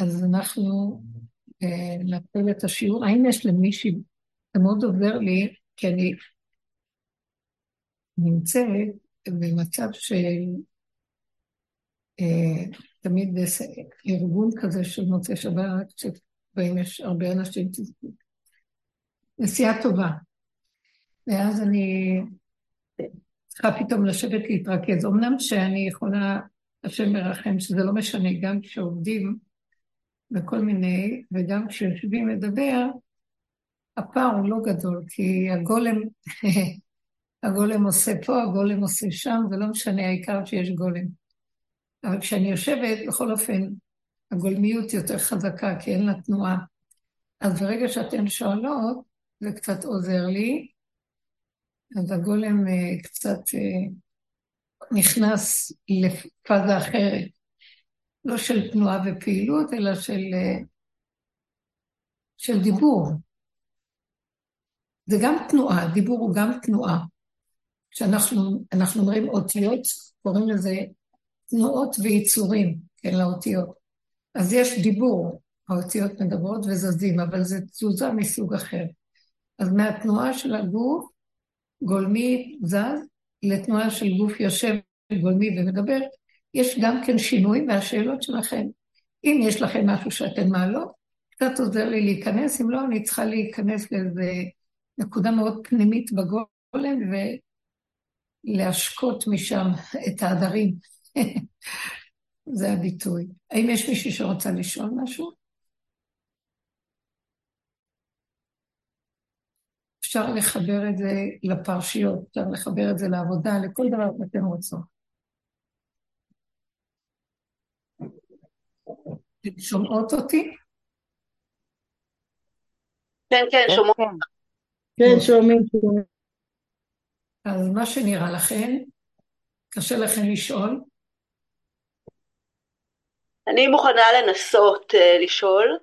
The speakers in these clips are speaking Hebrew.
אז אנחנו אה, נתחיל את השיעור. האם יש למישהי, זה מאוד עובר לי, כי אני נמצאת במצב של אה, תמיד ארגון כזה של מוצאי שבת, שבהם יש הרבה אנשים, נסיעה טובה. ואז אני צריכה פתאום לשבת להתרכז. אמנם שאני יכולה, השם מרחם, שזה לא משנה, גם כשעובדים וכל מיני, וגם כשיושבים לדבר, הפער הוא לא גדול, כי הגולם, הגולם עושה פה, הגולם עושה שם, זה לא משנה, העיקר שיש גולם. אבל כשאני יושבת, בכל אופן, הגולמיות יותר חזקה, כי אין לה תנועה. אז ברגע שאתן שואלות, זה קצת עוזר לי, אז הגולם uh, קצת uh, נכנס לפאזה אחרת. לא של תנועה ופעילות, אלא של, uh, של דיבור. זה גם תנועה, דיבור הוא גם תנועה. כשאנחנו אומרים אותיות, קוראים לזה תנועות ויצורים, כן, לאותיות. אז יש דיבור, האותיות מדברות וזזים, אבל זה תזוזה מסוג אחר. אז מהתנועה של הגוף, גולמי זז, לתנועה של גוף יושב גולמי ומדבר, יש גם כן שינוי, והשאלות שלכם, אם יש לכם משהו שאתן מעלות, קצת עוזר לי להיכנס, אם לא, אני צריכה להיכנס לאיזה נקודה מאוד פנימית בגולם ולהשקות משם את העדרים. זה הביטוי. האם יש מישהי שרוצה לשאול משהו? אפשר לחבר את זה לפרשיות, אפשר לחבר את זה לעבודה, לכל דבר שאתם רוצות. אתם שומעות אותי? כן, כן, שומעות. כן, כן שומעים. אז מה שנראה לכם, קשה לכם לשאול? אני מוכנה לנסות uh, לשאול.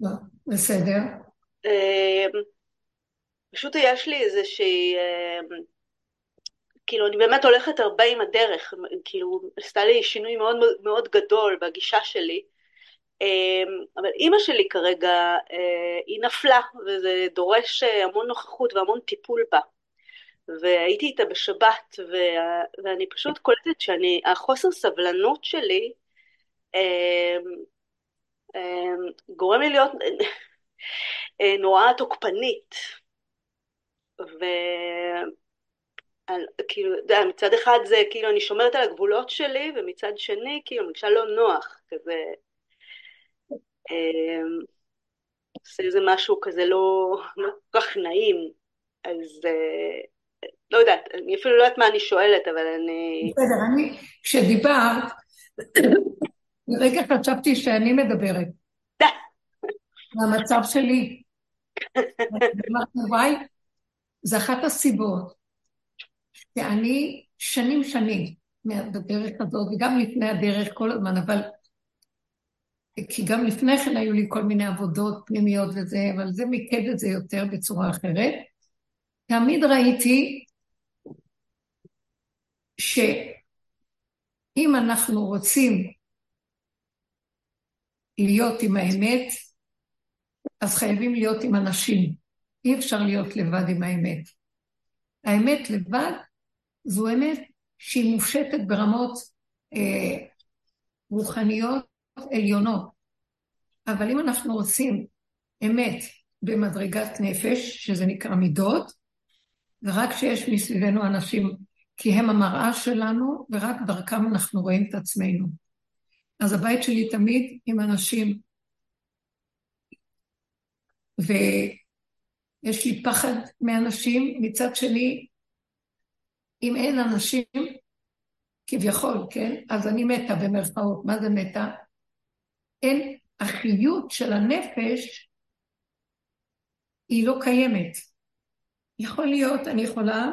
לא, בסדר. Uh, פשוט יש לי איזושהי, uh, כאילו אני באמת הולכת הרבה עם הדרך, כאילו עשתה לי שינוי מאוד מאוד גדול בגישה שלי, uh, אבל אימא שלי כרגע uh, היא נפלה וזה דורש המון נוכחות והמון טיפול בה. והייתי איתה בשבת, ואני פשוט קולטת שאני, החוסר סבלנות שלי, אמ, אמ, גורם לי להיות אה, נורא תוקפנית. וכאילו, אתה יודע, מצד אחד זה כאילו אני שומרת על הגבולות שלי, ומצד שני כאילו מרגישה לא נוח, כזה... אמ, עושה איזה משהו כזה לא, לא כל כך נעים, אז אה, לא יודעת, אני אפילו לא יודעת מה אני שואלת, אבל אני... בסדר, אני, כשדיברת, לרגע חשבתי שאני מדברת. מהמצב שלי. אמרתי, וואי, זה אחת הסיבות שאני שנים שנים בדרך הזאת, וגם לפני הדרך כל הזמן, אבל... כי גם לפני כן היו לי כל מיני עבודות פנימיות וזה, אבל זה מיקד את זה יותר בצורה אחרת. תמיד ראיתי שאם אנחנו רוצים להיות עם האמת, אז חייבים להיות עם אנשים. אי אפשר להיות לבד עם האמת. האמת לבד זו אמת שהיא מופשטת ברמות אה, רוחניות עליונות. אבל אם אנחנו רוצים אמת במדרגת נפש, שזה נקרא מידות, ורק כשיש מסביבנו אנשים, כי הם המראה שלנו, ורק דרכם אנחנו רואים את עצמנו. אז הבית שלי תמיד עם אנשים. ויש לי פחד מאנשים, מצד שני, אם אין אנשים, כביכול, כן? אז אני מתה במרכאות. מה זה מתה? אין, החיות של הנפש היא לא קיימת. יכול להיות, אני יכולה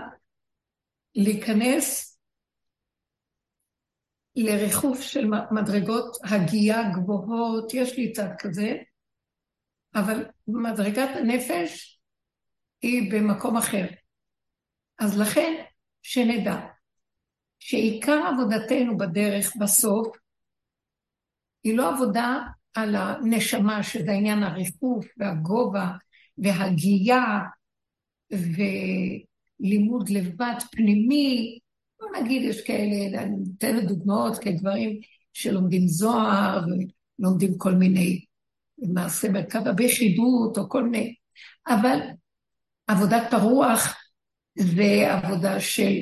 להיכנס לריחוף של מדרגות הגייה גבוהות, יש לי צד כזה, אבל מדרגת הנפש היא במקום אחר. אז לכן, שנדע שעיקר עבודתנו בדרך בסוף היא לא עבודה על הנשמה, שזה עניין הריחוף והגובה והגייה ולימוד לבד פנימי. בוא נגיד, יש כאלה, אני נותנת דוגמאות כדברים שלומדים זוהר ולומדים כל מיני מעשי מרכבה ביחידות או כל מיני, אבל עבודת הרוח זה עבודה של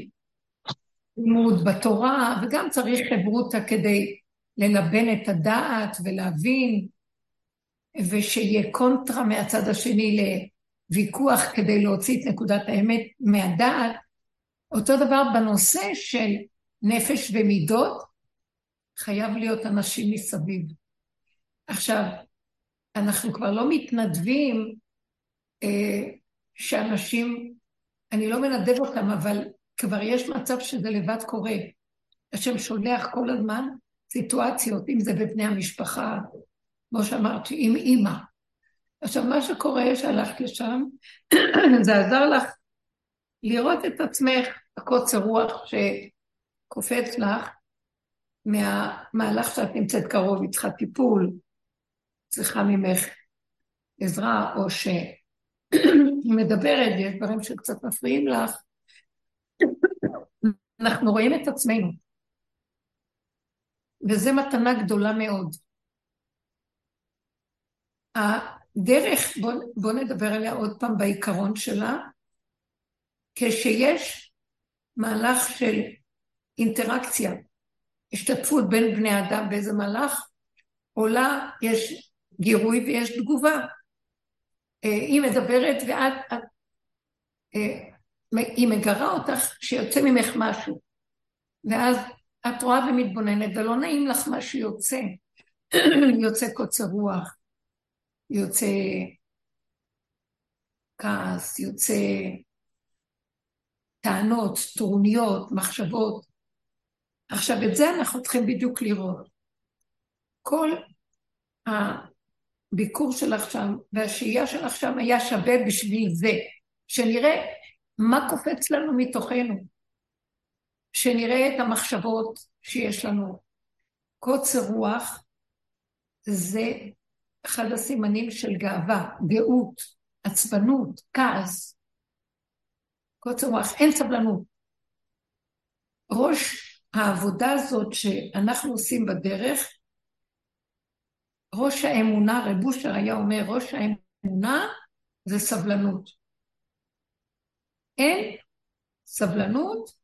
לימוד בתורה, וגם צריך חברותא כדי ללבן את הדעת ולהבין, ושיהיה קונטרה מהצד השני לוויכוח כדי להוציא את נקודת האמת מהדעת. אותו דבר בנושא של נפש ומידות, חייב להיות אנשים מסביב. עכשיו, אנחנו כבר לא מתנדבים אה, שאנשים, אני לא מנדב אותם, אבל כבר יש מצב שזה לבד קורה. השם שולח כל הזמן סיטואציות, אם זה בבני המשפחה, כמו שאמרתי, עם אימא. עכשיו, מה שקורה, שהלכת לשם, זה עזר לך לראות את עצמך, הקוצר רוח שקופץ לך מהמהלך שאת נמצאת קרוב, היא צריכה טיפול, צריכה ממך עזרה, או שהיא מדברת ויש דברים שקצת מפריעים לך, אנחנו רואים את עצמנו. וזו מתנה גדולה מאוד. הדרך, בואו בוא נדבר עליה עוד פעם בעיקרון שלה, כשיש מהלך של אינטראקציה, השתתפות בין בני אדם באיזה מהלך, עולה, יש גירוי ויש תגובה. אה, היא מדברת ואת, את, אה, היא מגרה אותך שיוצא ממך משהו. ואז את רואה ומתבוננת, ולא נעים לך מה שיוצא. יוצא קוצר רוח, יוצא כעס, יוצא טענות, טרוניות, מחשבות. עכשיו, את זה אנחנו צריכים בדיוק לראות. כל הביקור שלך שם והשהייה שלך שם היה שווה בשביל זה, שנראה מה קופץ לנו מתוכנו, שנראה את המחשבות שיש לנו. קוצר רוח זה אחד הסימנים של גאווה, גאות, עצבנות, כעס. קוצר רוח, אין סבלנות. ראש העבודה הזאת שאנחנו עושים בדרך, ראש האמונה, רב אושר היה אומר, ראש האמונה זה סבלנות. אין סבלנות,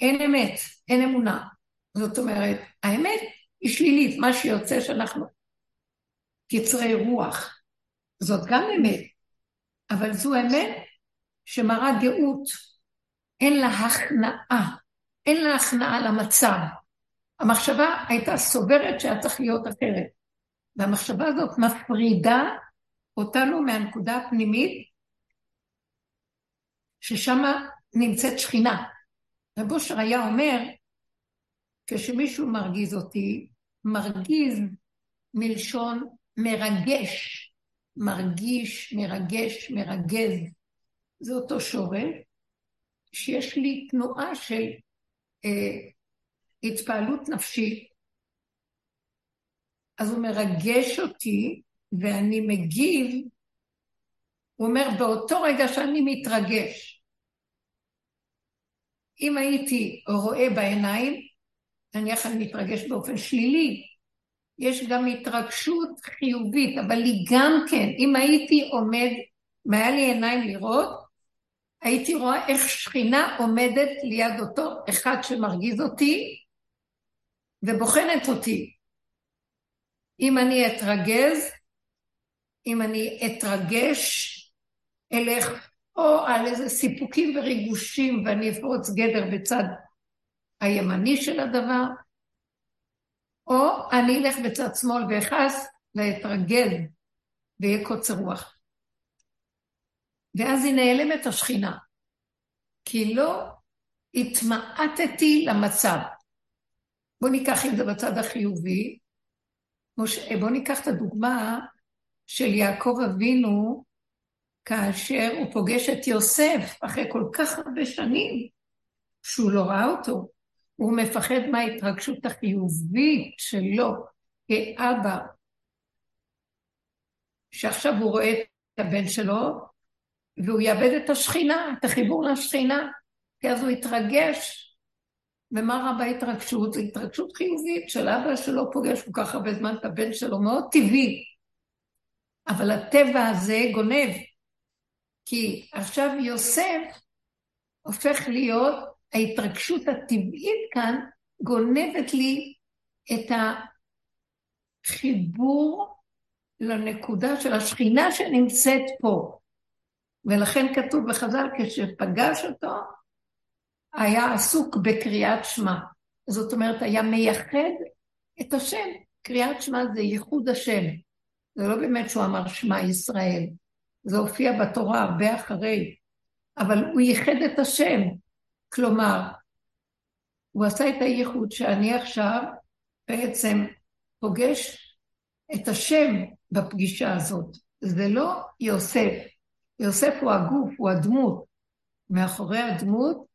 אין אמת, אין אמונה. זאת אומרת, האמת היא שלילית, מה שיוצא שאנחנו קצרי רוח. זאת גם אמת, אבל זו אמת שמראה גאות, אין לה הכנעה, אין לה הכנעה למצב. המחשבה הייתה סוברת שהיה צריך להיות אחרת. והמחשבה הזאת מפרידה אותנו מהנקודה הפנימית ששם נמצאת שכינה. רב אושר היה אומר, כשמישהו מרגיז אותי, מרגיז מלשון מרגש, מרגיש, מרגש, מרגז. זה אותו שורש, שיש לי תנועה של אה, התפעלות נפשית, אז הוא מרגש אותי ואני מגיב, הוא אומר באותו רגע שאני מתרגש. אם הייתי רואה בעיניים, נניח אני מתרגש באופן שלילי, יש גם התרגשות חיובית, אבל היא גם כן, אם הייתי עומד, אם היה לי עיניים לראות, הייתי רואה איך שכינה עומדת ליד אותו אחד שמרגיז אותי ובוחנת אותי. אם אני אתרגז, אם אני אתרגש, אלך או על איזה סיפוקים וריגושים ואני אפרוץ גדר בצד הימני של הדבר, או אני אלך בצד שמאל ואכעס ואתרגז ויהיה קוצר רוח. ואז היא נעלמת השכינה, כי לא התמעטתי למצב. בואו ניקח את זה בצד החיובי. בואו ניקח את הדוגמה של יעקב אבינו, כאשר הוא פוגש את יוסף אחרי כל כך הרבה שנים, שהוא לא ראה אותו. הוא מפחד מההתרגשות החיובית שלו כאבא, שעכשיו הוא רואה את הבן שלו, והוא יאבד את השכינה, את החיבור לשכינה, כי אז הוא יתרגש. ומה רע בהתרגשות? זו התרגשות חיובית של אבא שלא פוגש כל כך הרבה זמן את הבן שלו, מאוד טבעי. אבל הטבע הזה גונב, כי עכשיו יוסף הופך להיות, ההתרגשות הטבעית כאן גונבת לי את החיבור לנקודה של השכינה שנמצאת פה. ולכן כתוב בחז"ל, כשפגש אותו, היה עסוק בקריאת שמע. זאת אומרת, היה מייחד את השם. קריאת שמע זה ייחוד השם. זה לא באמת שהוא אמר שמע ישראל. זה הופיע בתורה הרבה אחרי. אבל הוא ייחד את השם. כלומר, הוא עשה את הייחוד שאני עכשיו בעצם פוגש את השם בפגישה הזאת. זה לא יוסף. יוסף הוא הגוף, הוא הדמות. מאחורי הדמות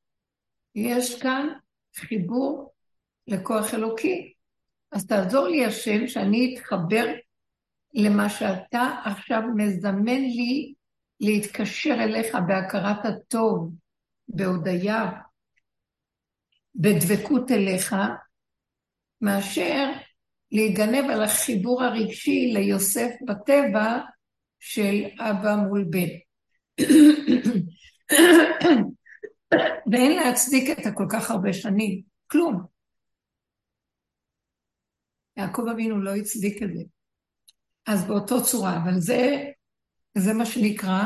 יש כאן חיבור לכוח אלוקי. אז תעזור לי השם שאני אתחבר למה שאתה עכשיו מזמן לי להתקשר אליך בהכרת הטוב, בהודיה, בדבקות אליך, מאשר להיגנב על החיבור הרגשי ליוסף בטבע של אבא מול בן. ואין להצדיק את הכל כך הרבה שנים, כלום. יעקב אבינו לא הצדיק את זה. אז באותו צורה, אבל זה, זה מה שנקרא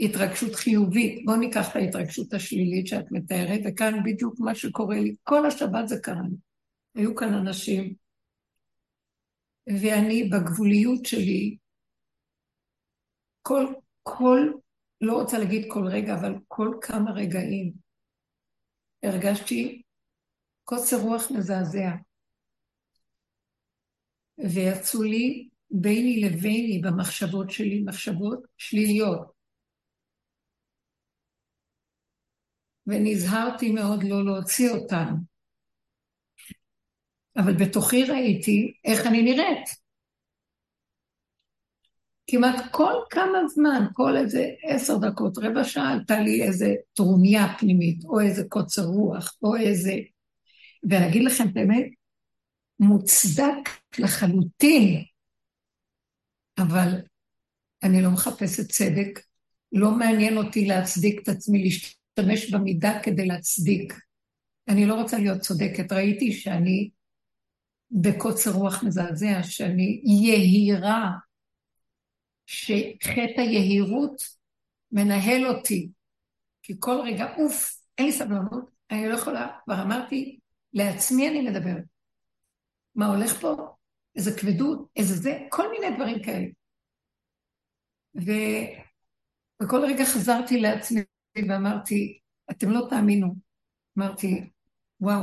התרגשות חיובית. בואו ניקח את ההתרגשות השלילית שאת מתארת, וכאן בדיוק מה שקורה לי. כל השבת זה קרה לי. היו כאן אנשים, ואני בגבוליות שלי, כל, כל לא רוצה להגיד כל רגע, אבל כל כמה רגעים הרגשתי קוצר רוח מזעזע. ויצאו לי ביני לביני במחשבות שלי, מחשבות שליליות. ונזהרתי מאוד לא להוציא אותן. אבל בתוכי ראיתי איך אני נראית. כמעט כל כמה זמן, כל איזה עשר דקות, רבע שעה, עלתה לי איזה טרוניה פנימית, או איזה קוצר רוח, או איזה... ואגיד לכם את האמת, מוצדק לחלוטין, אבל אני לא מחפשת צדק, לא מעניין אותי להצדיק את עצמי, להשתמש במידה כדי להצדיק. אני לא רוצה להיות צודקת. ראיתי שאני בקוצר רוח מזעזע, שאני יהירה שחטא היהירות מנהל אותי, כי כל רגע, אוף, אין לי סבלנות, אני לא יכולה, כבר אמרתי, לעצמי אני מדברת. מה הולך פה? איזה כבדות, איזה זה, כל מיני דברים כאלה. ו... וכל רגע חזרתי לעצמי ואמרתי, אתם לא תאמינו. אמרתי, וואו,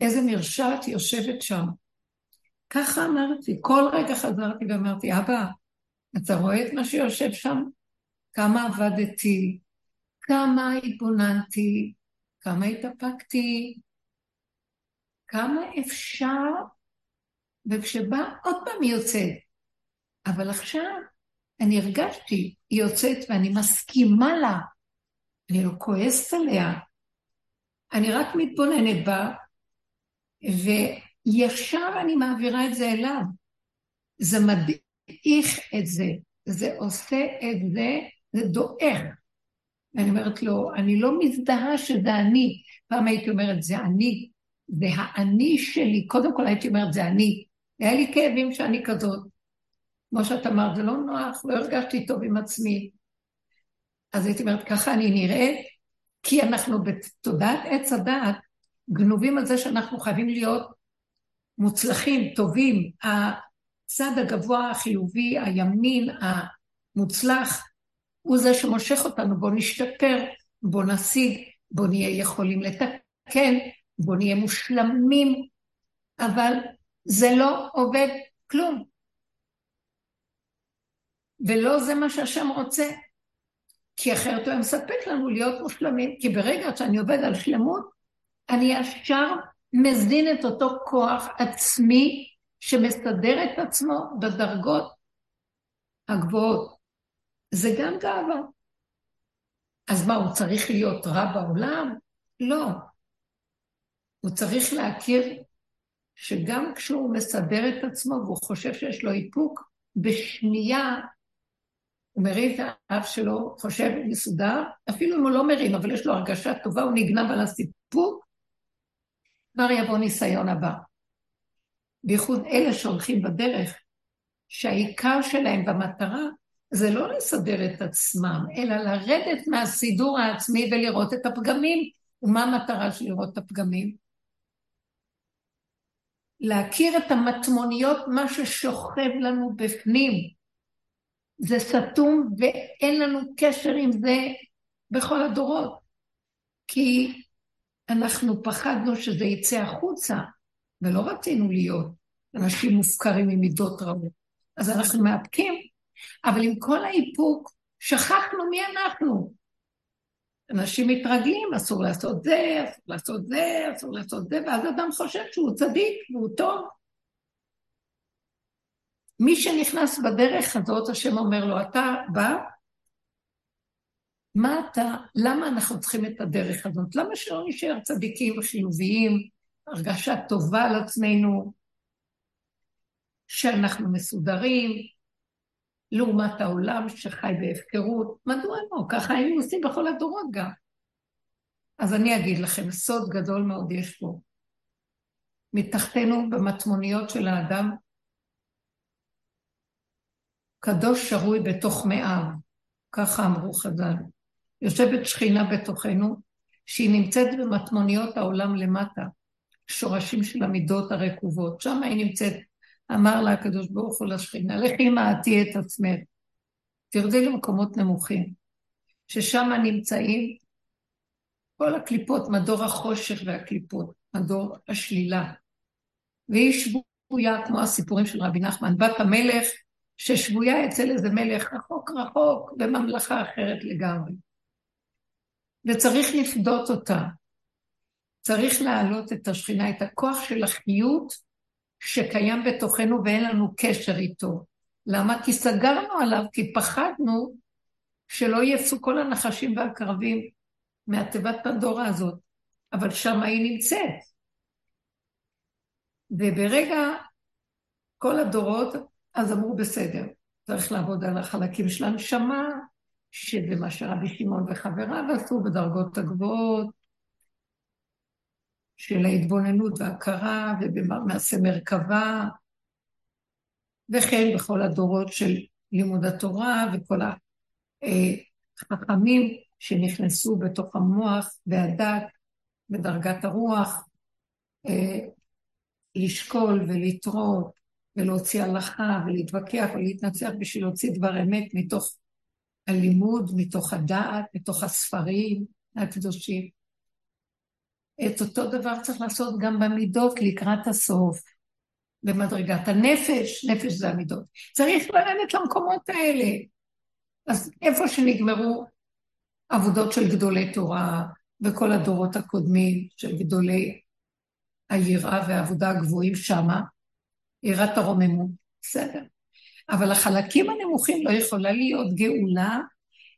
איזה מרשעת יושבת שם. ככה אמרתי, כל רגע חזרתי ואמרתי, אבא, אתה רואה את מה שיושב שם? כמה עבדתי, כמה התבוננתי, כמה התאפקתי, כמה אפשר, וכשבא עוד פעם היא יוצאת. אבל עכשיו אני הרגשתי, היא יוצאת ואני מסכימה לה, אני לא כועסת עליה, אני רק מתבוננת בה, וישר אני מעבירה את זה אליו. זה מדהים. איך את זה, זה עושה את זה, זה דועך. ואני אומרת לו, אני לא מזדהה שזה אני. פעם הייתי אומרת, זה אני, זה האני שלי. קודם כל הייתי אומרת, זה אני. היה לי כאבים שאני כזאת. כמו שאת אמרת, זה לא נוח, לא הרגשתי טוב עם עצמי. אז הייתי אומרת, ככה אני נראית, כי אנחנו בתודעת עץ הדעת גנובים על זה שאנחנו חייבים להיות מוצלחים, טובים. הצד הגבוה, החיובי, הימין, המוצלח, הוא זה שמושך אותנו, בואו נשתפר, בואו נשיג, בואו נהיה יכולים לתקן, בואו נהיה מושלמים, אבל זה לא עובד כלום. ולא זה מה שהשם רוצה, כי אחרת הוא מספק לנו להיות מושלמים, כי ברגע שאני עובד על שלמות, אני ישר מזין את אותו כוח עצמי שמסדר את עצמו בדרגות הגבוהות. זה גם גאווה. אז מה, הוא צריך להיות רע בעולם? לא. הוא צריך להכיר שגם כשהוא מסדר את עצמו והוא חושב שיש לו איפוק, בשנייה הוא מרים את האף שלו, חושב מסודר, אפילו אם הוא לא מרים, אבל יש לו הרגשה טובה, הוא נגנב על הסיפוק, כבר יבוא ניסיון הבא. בייחוד אלה שהולכים בדרך, שהעיקר שלהם במטרה זה לא לסדר את עצמם, אלא לרדת מהסידור העצמי ולראות את הפגמים. ומה המטרה של לראות את הפגמים? להכיר את המטמוניות, מה ששוכב לנו בפנים. זה סתום ואין לנו קשר עם זה בכל הדורות. כי אנחנו פחדנו שזה יצא החוצה, ולא רצינו להיות אנשים מופקרים עם מידות רעות. אז אנחנו מאפקים, אבל עם כל האיפוק, שכחנו מי אנחנו. אנשים מתרגלים, אסור לעשות זה, אסור לעשות זה, אסור לעשות זה, ואז אדם חושב שהוא צדיק והוא טוב. מי שנכנס בדרך הזאת, השם אומר לו, אתה בא, מה אתה, למה אנחנו צריכים את הדרך הזאת? למה שלא נשאר צדיקים וחיוביים, הרגשה טובה על עצמנו, שאנחנו מסודרים, לעומת העולם שחי בהפקרות. מדוע לא? ככה היינו עושים בכל הדורות גם. אז אני אגיד לכם, סוד גדול מאוד יש פה. מתחתנו במטמוניות של האדם, קדוש שרוי בתוך מאיו, ככה אמרו חז"ל. יושבת שכינה בתוכנו, שהיא נמצאת במטמוניות העולם למטה, שורשים של המידות הרקובות, שם היא נמצאת אמר לה הקדוש ברוך הוא לשכינה, לכי מעטי את עצמך, תרדי למקומות נמוכים, ששם נמצאים כל הקליפות, מדור החושך והקליפות, מדור השלילה. והיא שבויה, כמו הסיפורים של רבי נחמן, בת המלך, ששבויה אצל איזה מלך רחוק רחוק, בממלכה אחרת לגמרי. וצריך לפדות אותה. צריך להעלות את השכינה, את הכוח של החיות שקיים בתוכנו ואין לנו קשר איתו. למה? כי סגרנו עליו, כי פחדנו שלא יצאו כל הנחשים והקרבים מהתיבת פנדורה הזאת, אבל שם היא נמצאת. וברגע כל הדורות, אז אמרו בסדר, צריך לעבוד על החלקים של הנשמה, שזה מה שרבי שמעון וחבריו עשו בדרגות הגבוהות, של ההתבוננות וההכרה ובמעשה מרכבה, וכן בכל הדורות של לימוד התורה וכל החכמים שנכנסו בתוך המוח והדת בדרגת הרוח, לשקול ולתרות ולהוציא הלכה ולהתווכח ולהתנצח בשביל להוציא דבר אמת מתוך הלימוד, מתוך הדעת, מתוך הספרים הקדושים. את אותו דבר צריך לעשות גם במידות לקראת הסוף, במדרגת הנפש, נפש זה המידות. צריך לרדת למקומות האלה. אז איפה שנגמרו עבודות של גדולי תורה וכל הדורות הקודמים של גדולי היראה והעבודה הגבוהים שמה, יראת הרוממות, בסדר. אבל החלקים הנמוכים לא יכולה להיות גאולה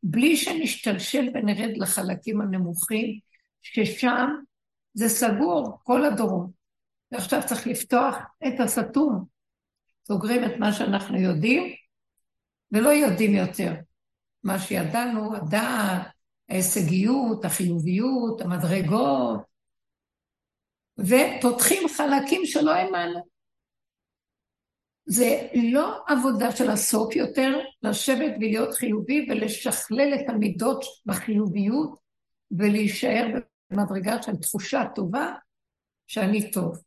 בלי שנשתלשל ונרד לחלקים הנמוכים, ששם זה סגור כל הדורות. ועכשיו צריך לפתוח את הסתום. סוגרים את מה שאנחנו יודעים, ולא יודעים יותר. מה שידענו, הדעת, ההישגיות, החיוביות, המדרגות, ופותחים חלקים שלא האמנו. זה לא עבודה של הסוף יותר, לשבת ולהיות חיובי ולשכלל את המידות בחיוביות ולהישאר במדרגה של תחושה טובה שאני טוב.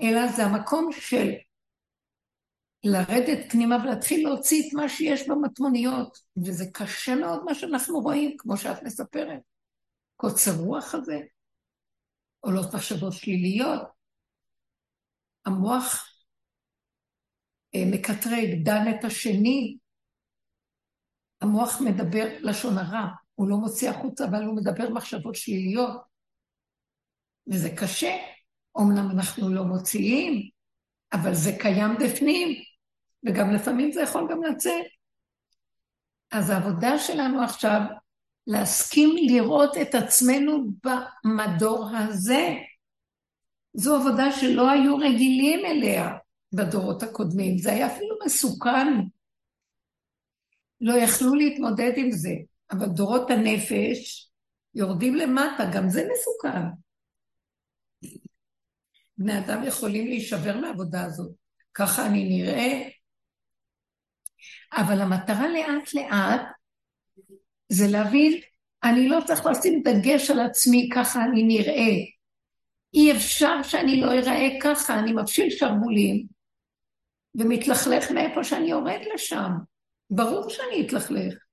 אלא זה המקום של לרדת פנימה ולהתחיל להוציא את מה שיש במטמוניות, וזה קשה מאוד מה שאנחנו רואים, כמו שאת מספרת. קוצר רוח הזה, עולות מחשבות שליליות. המוח אה, מקטרג, דן את השני. המוח מדבר לשון הרע. הוא לא מוציא החוצה, אבל הוא מדבר מחשבות שליליות. וזה קשה. אמנם אנחנו לא מוציאים, אבל זה קיים בפנים, וגם לפעמים זה יכול גם לצאת. אז העבודה שלנו עכשיו, להסכים לראות את עצמנו במדור הזה. זו עבודה שלא היו רגילים אליה בדורות הקודמים. זה היה אפילו מסוכן. לא יכלו להתמודד עם זה. אבל דורות הנפש יורדים למטה, גם זה מסוכן. בני אדם יכולים להישבר מהעבודה הזאת. ככה אני נראה. אבל המטרה לאט לאט זה להבין, אני לא צריך לשים דגש על עצמי, ככה אני נראה. אי אפשר שאני לא אראה ככה, אני מפשיל שרוולים ומתלכלך מאיפה שאני יורד לשם. ברור שאני אתלכלך.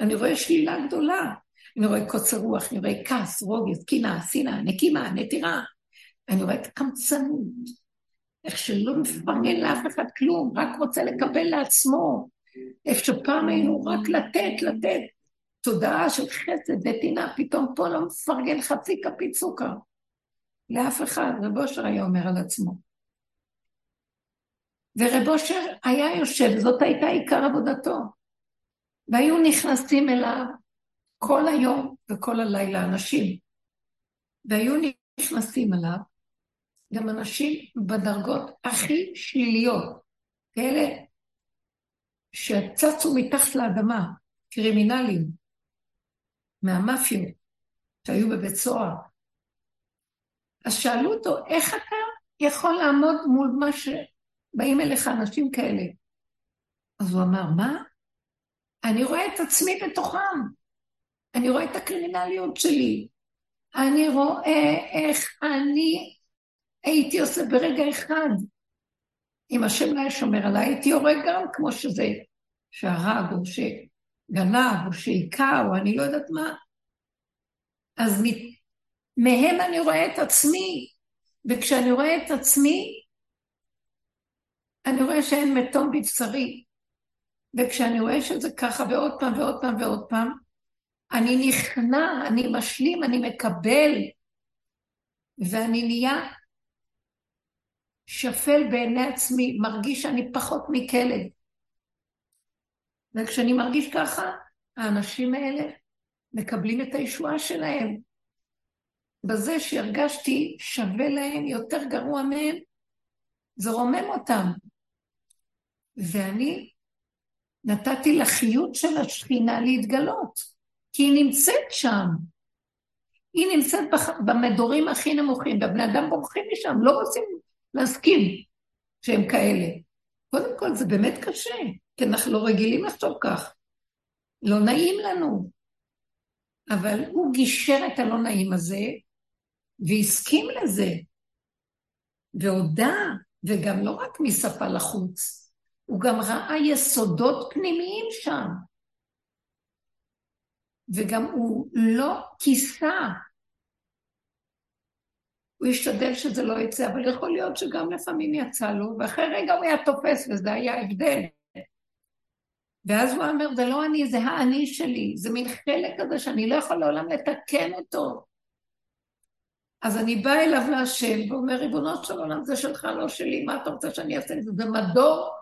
אני רואה שלילה גדולה. אני רואה קוצר רוח, אני רואה כעס, רוגז, קנאה, שנאה, נקימה, נטירה. אני רואה את הקמצנות, איך שלא מפרגן לאף אחד כלום, רק רוצה לקבל לעצמו. איפה שפעם היינו רק לתת, לתת. תודעה של חסד, נתינה, פתאום פה לא מפרגן חצי כפית סוכר. לאף אחד, רב אושר היה אומר על עצמו. ורב אושר היה יושב, זאת הייתה עיקר עבודתו. והיו נכנסים אליו כל היום וכל הלילה אנשים. והיו נכנסים אליו גם אנשים בדרגות הכי שליליות, כאלה שצצו מתחת לאדמה, קרימינלים, מהמאפיות שהיו בבית סוהר. אז שאלו אותו, איך אתה יכול לעמוד מול מה שבאים אליך אנשים כאלה? אז הוא אמר, מה? אני רואה את עצמי בתוכם. אני רואה את הקרימינליות שלי. אני רואה איך אני הייתי עושה ברגע אחד. אם השם לא היה שומר עליי, הייתי יורה גם כמו שזה, שהרג או שגנב או שהיכה או אני לא יודעת מה. אז מהם אני רואה את עצמי, וכשאני רואה את עצמי, אני רואה שאין מתום בבשרי. וכשאני רואה שזה ככה ועוד פעם ועוד פעם ועוד פעם, אני נכנע, אני משלים, אני מקבל, ואני נהיה שפל בעיני עצמי, מרגיש שאני פחות מכלב. וכשאני מרגיש ככה, האנשים האלה מקבלים את הישועה שלהם. בזה שהרגשתי שווה להם, יותר גרוע מהם, זה רומם אותם. ואני נתתי לחיות של השכינה להתגלות, כי היא נמצאת שם. היא נמצאת במדורים הכי נמוכים, והבני אדם בורחים משם, לא רוצים להסכים שהם כאלה. קודם כל, זה באמת קשה, כי אנחנו לא רגילים לחשוב כך. לא נעים לנו. אבל הוא גישר את הלא נעים הזה, והסכים לזה, והודה, וגם לא רק משפה לחוץ, הוא גם ראה יסודות פנימיים שם. וגם הוא לא כיסה. הוא השתדל שזה לא יצא, אבל יכול להיות שגם לפעמים יצא לו, ואחרי רגע הוא היה תופס, וזה היה הבדל. ואז הוא אומר, זה לא אני, זה האני שלי, זה מין חלק כזה שאני לא יכול לעולם לתקן אותו. אז אני באה אליו להשם ואומר, ריבונו של עולם, זה שלך, לא שלי, מה אתה רוצה שאני אעשה? זה מדור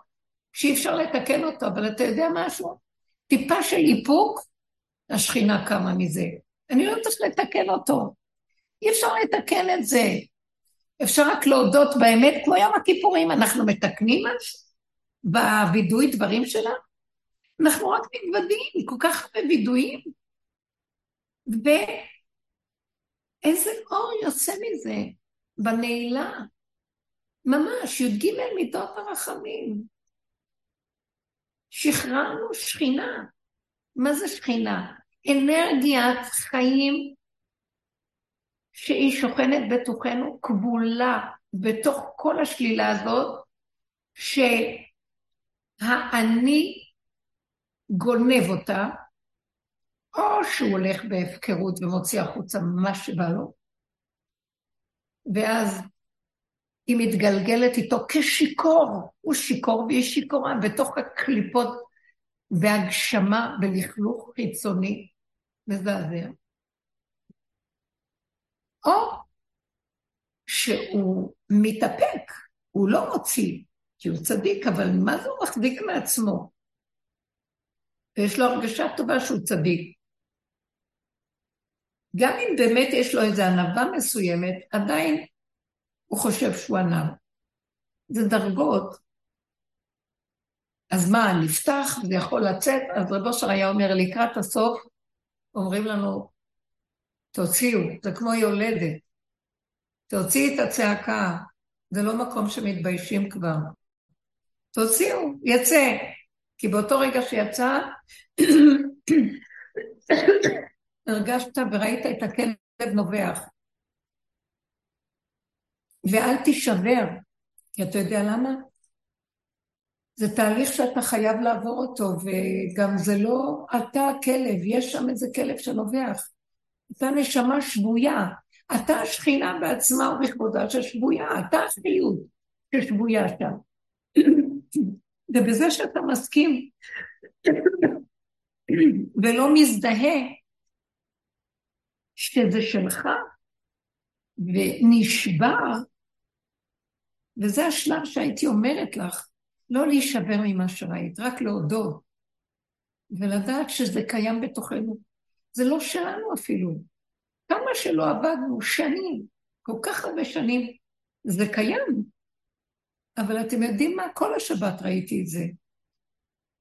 שאי אפשר לתקן אותו, אבל אתה יודע משהו? טיפה של איפוק, השכינה קמה מזה. אני לא צריך לתקן אותו. אי אפשר לתקן את זה. אפשר רק להודות באמת, כמו יום הכיפורים, אנחנו מתקנים בווידוי דברים שלנו. אנחנו רק מתוודים, כל כך הרבה וידויים. ואיזה אור יוצא מזה בנעילה. ממש, י"ג מידות הרחמים. שחררנו שכינה. מה זה שכינה? אנרגיית חיים שהיא שוכנת בתוכנו, כבולה בתוך כל השלילה הזאת, שהאני גונב אותה, או שהוא הולך בהפקרות ומוציא החוצה מה שבא לו, ואז היא מתגלגלת איתו כשיכור, הוא שיכור והיא שיכורה, בתוך הקליפות והגשמה ולכלוך חיצוני מזעזע. או שהוא מתאפק, הוא לא מוציא, כי הוא צדיק, אבל מה זה הוא מחזיק מעצמו? ויש לו הרגשה טובה שהוא צדיק. גם אם באמת יש לו איזו ענווה מסוימת, עדיין הוא חושב שהוא ענב. זה דרגות. אז מה, נפתח, זה יכול לצאת? אז רב אושר היה אומר, לקראת הסוף, אומרים לנו, תוציאו, זה כמו יולדת. תוציאי את הצעקה, זה לא מקום שמתביישים כבר. תוציאו, יצא. כי באותו רגע שיצא, הרגשת וראית את הכלב נובח. ואל תישבר, כי אתה יודע למה? זה תהליך שאתה חייב לעבור אותו, וגם זה לא אתה הכלב, יש שם איזה כלב שנובח. אתה נשמה שבויה, אתה השכינה בעצמה ובכבודה ששבויה, אתה החיות ששבויה שם. ובזה שאתה מסכים ולא מזדהה שזה שלך ונשבר, וזה השלב שהייתי אומרת לך, לא להישבר ממה שראית, רק להודות ולדעת שזה קיים בתוכנו. זה לא שלנו אפילו. כמה שלא עבדנו, שנים, כל כך הרבה שנים, זה קיים. אבל אתם יודעים מה? כל השבת ראיתי את זה.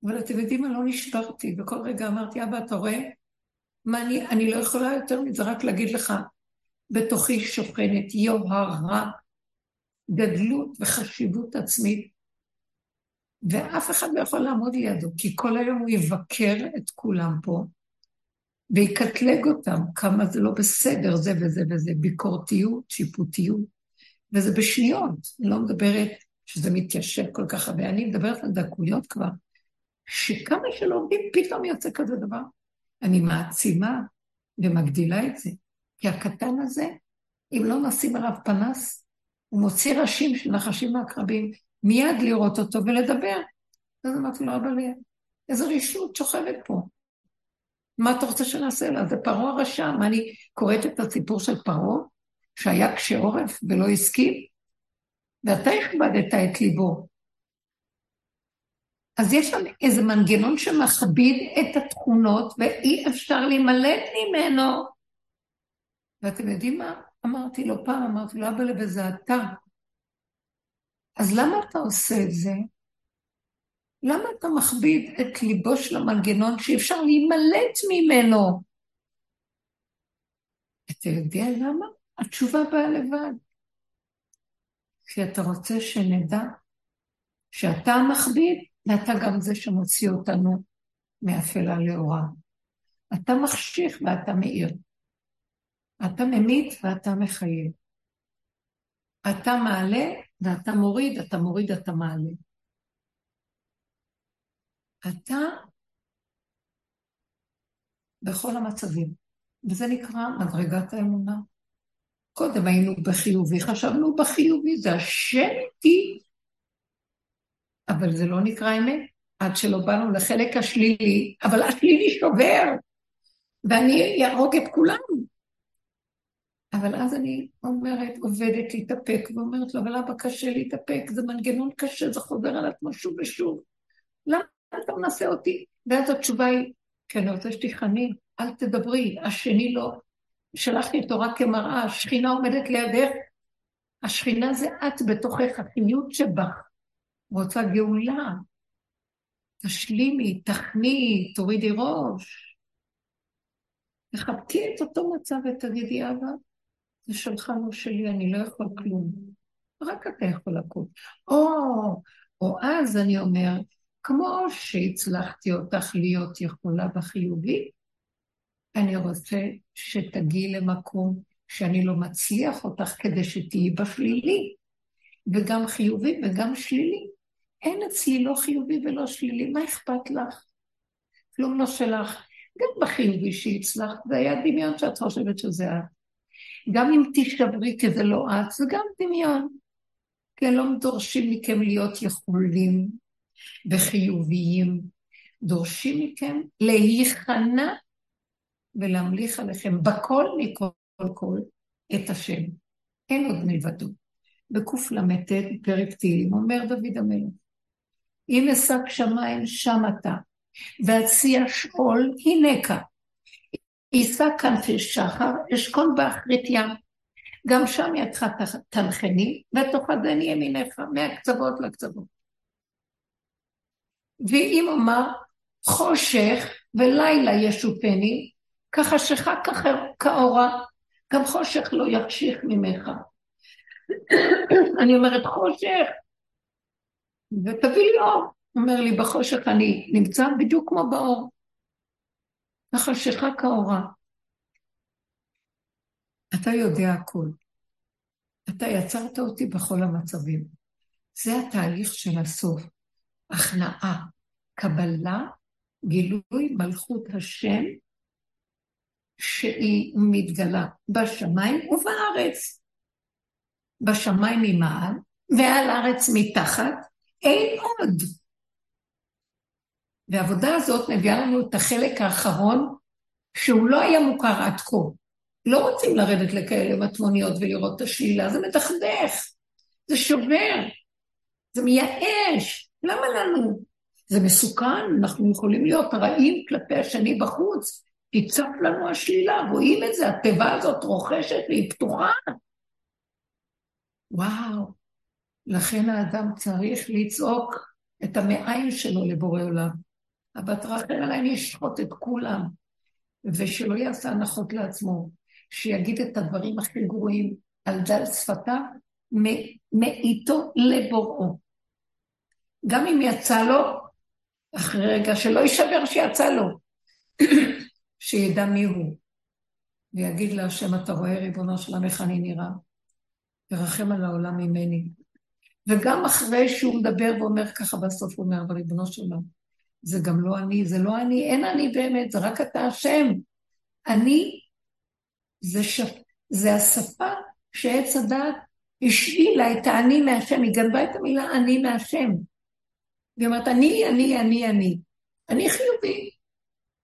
אבל אתם יודעים מה? לא נשברתי. בכל רגע אמרתי, אבא, אתה רואה? מה אני, אני לא יכולה יותר מזה, רק להגיד לך, בתוכי שוכנת יוהרה, גדלות וחשיבות עצמית, ואף אחד לא יכול לעמוד לידו, כי כל היום הוא יבקר את כולם פה, ויקטלג אותם, כמה זה לא בסדר, זה וזה וזה, ביקורתיות, שיפוטיות, וזה בשניות, אני לא מדברת שזה מתיישב כל כך הרבה, אני מדברת על דקויות כבר, שכמה שלומדים פתאום יוצא כזה דבר. אני מעצימה ומגדילה את זה, כי הקטן הזה, אם לא נשים עליו פנס, הוא מוציא ראשים של נחשים ועקרבים, מיד לראות אותו ולדבר. אז אמרתי לו, אבל איזו רשעות שוכבת פה. מה אתה רוצה שנעשה לה? זה פרעה הרשע. מה אני קוראת את הסיפור של פרעה, שהיה קשה עורף ולא הסכים? ואתה הכבדת את ליבו. אז יש שם איזה מנגנון שמכביד את התכונות, ואי אפשר להימלט ממנו. ואתם יודעים מה? אמרתי לו פעם, אמרתי לו, אבא וזה אתה. אז למה אתה עושה את זה? למה אתה מכביד את ליבו של המנגנון שאפשר להימלט ממנו? אתה יודע למה? התשובה באה לבד. כי אתה רוצה שנדע שאתה מכביד ואתה גם זה שמוציא אותנו מאפלה לאורה. אתה מחשיך ואתה מאיר. אתה ממית ואתה מחייב. אתה מעלה ואתה מוריד, אתה מוריד, אתה מעלה. אתה בכל המצבים, וזה נקרא מדרגת האמונה. קודם היינו בחיובי, חשבנו בחיובי, זה השם איתי, אבל זה לא נקרא אמת, עד שלא באנו לחלק השלילי, אבל השלילי שובר, ואני אהרוג את כולם. אבל אז אני אומרת, עובדת להתאפק, ואומרת לו, אבל אבא קשה להתאפק, זה מנגנון קשה, זה חוזר על עצמו שוב ושוב. למה אתה מנסה אותי? ואז התשובה היא, כי אני רוצה שתיכני, אל תדברי, השני לא. שלחתי אותו רק כמראה, השכינה עומדת לידך, השכינה זה את בתוכך, החיות שבך. רוצה גאולה. תשלימי, תחני, תורידי ראש. תחבקי את אותו מצב ותגידי, אבא, זה שלך, לא שלי, אני לא יכול כלום. רק אתה יכול לקום. או, או אז אני אומר, כמו שהצלחתי אותך להיות יכולה בחיובי, אני רוצה שתגיעי למקום שאני לא מצליח אותך כדי שתהיי בשלילי, וגם חיובי וגם שלילי. אין אצלי לא חיובי ולא שלילי, מה אכפת לך? כלום לא שלך. גם בחיובי שהצלחת, זה היה דמיון שאת חושבת שזה את. גם אם תשתברי כי זה לא את, זה גם דמיון. כי לא דורשים מכם להיות יכולים וחיוביים. דורשים מכם להיכנע ולהמליך עליכם בכל מכל כל את השם. אין עוד מלבדו. בקל"ט, פרק תהילים, אומר דוד המלך, אם אשק שמיים שם אתה, ואציע שאול הנקה. יישא כנפי שחר, אשכון באחרית ים. גם שם ידך תנחני, ותאחזני ימיניך, מהקצוות לקצוות. ואם אומר, חושך ולילה ישופני, כחשיכה כאורה, גם חושך לא יחשיך ממך. אני אומרת חושך, ותביא לי אור. אומר לי, בחושך אני נמצא בדיוק כמו באור. החשיכה כאורה. אתה יודע הכול. אתה יצרת אותי בכל המצבים. זה התהליך של הסוף. הכנעה, קבלה, גילוי מלכות השם, שהיא מתגלה בשמיים ובארץ. בשמיים ממעל, ועל הארץ מתחת, אין עוד. והעבודה הזאת מביאה לנו את החלק האחרון, שהוא לא היה מוכר עד כה. לא רוצים לרדת לכאלה מטמוניות ולראות את השלילה, זה מדכדך, זה שובר, זה מייאש, למה לנו? זה מסוכן, אנחנו יכולים להיות רעים כלפי השני בחוץ, תצעק לנו השלילה, רואים את זה, התיבה הזאת רוכשת והיא פתוחה. וואו, לכן האדם צריך לצעוק את המעיים שלו לבורא עולם. הבת רחל עליהם ישחוט את כולם, ושלא יעשה הנחות לעצמו, שיגיד את הדברים הכי גרועים על דל שפתיו, מאיתו לבוראו. גם אם יצא לו, אחרי רגע שלא יישבר שיצא לו, שידע מי הוא, ויגיד להשם, אתה רואה ריבונו שלם איך אני נראה, ורחם על העולם ממני. וגם אחרי שהוא מדבר ואומר ככה בסוף, הוא אומר, אבל ריבונו שלם, זה גם לא אני, זה לא אני, אין אני באמת, זה רק אתה השם. אני, זה, ש... זה השפה שעץ הדת השאילה את האני מהשם, היא גנבה את המילה אני מהשם. היא אומרת, אני, אני, אני, אני. אני חיובי.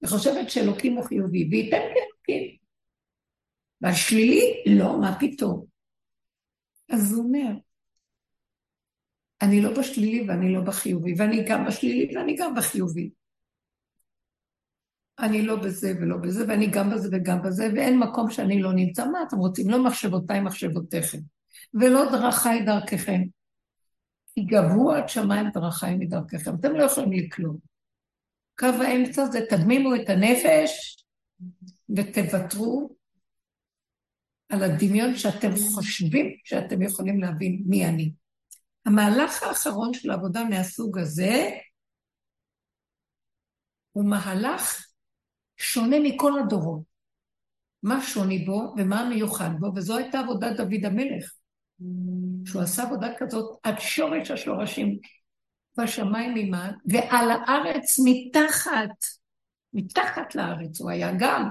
היא חושבת שאלוקים הוא חיובי, וייתן כאלוקים. והשלילי, לא, מה פתאום. אז הוא אומר, אני לא בשלילי ואני לא בחיובי, ואני גם בשלילי ואני גם בחיובי. אני לא בזה ולא בזה, ואני גם בזה וגם בזה, ואין מקום שאני לא נמצא. מה אתם רוצים? לא מחשבותיי מחשבותיכם, ולא דרכיי דרככם. כי גבו עד שמיים דרכיי מדרככם. אתם לא יכולים לקלוט. קו האמצע זה תדמימו את הנפש ותוותרו על הדמיון שאתם חושבים שאתם יכולים להבין מי אני. המהלך האחרון של עבודה מהסוג הזה הוא מהלך שונה מכל הדורות. מה שוני בו ומה מיוחד בו, וזו הייתה עבודת דוד המלך. שהוא עשה עבודה כזאת עד שורש השורשים בשמיים ממעל, ועל הארץ מתחת, מתחת לארץ הוא היה גם.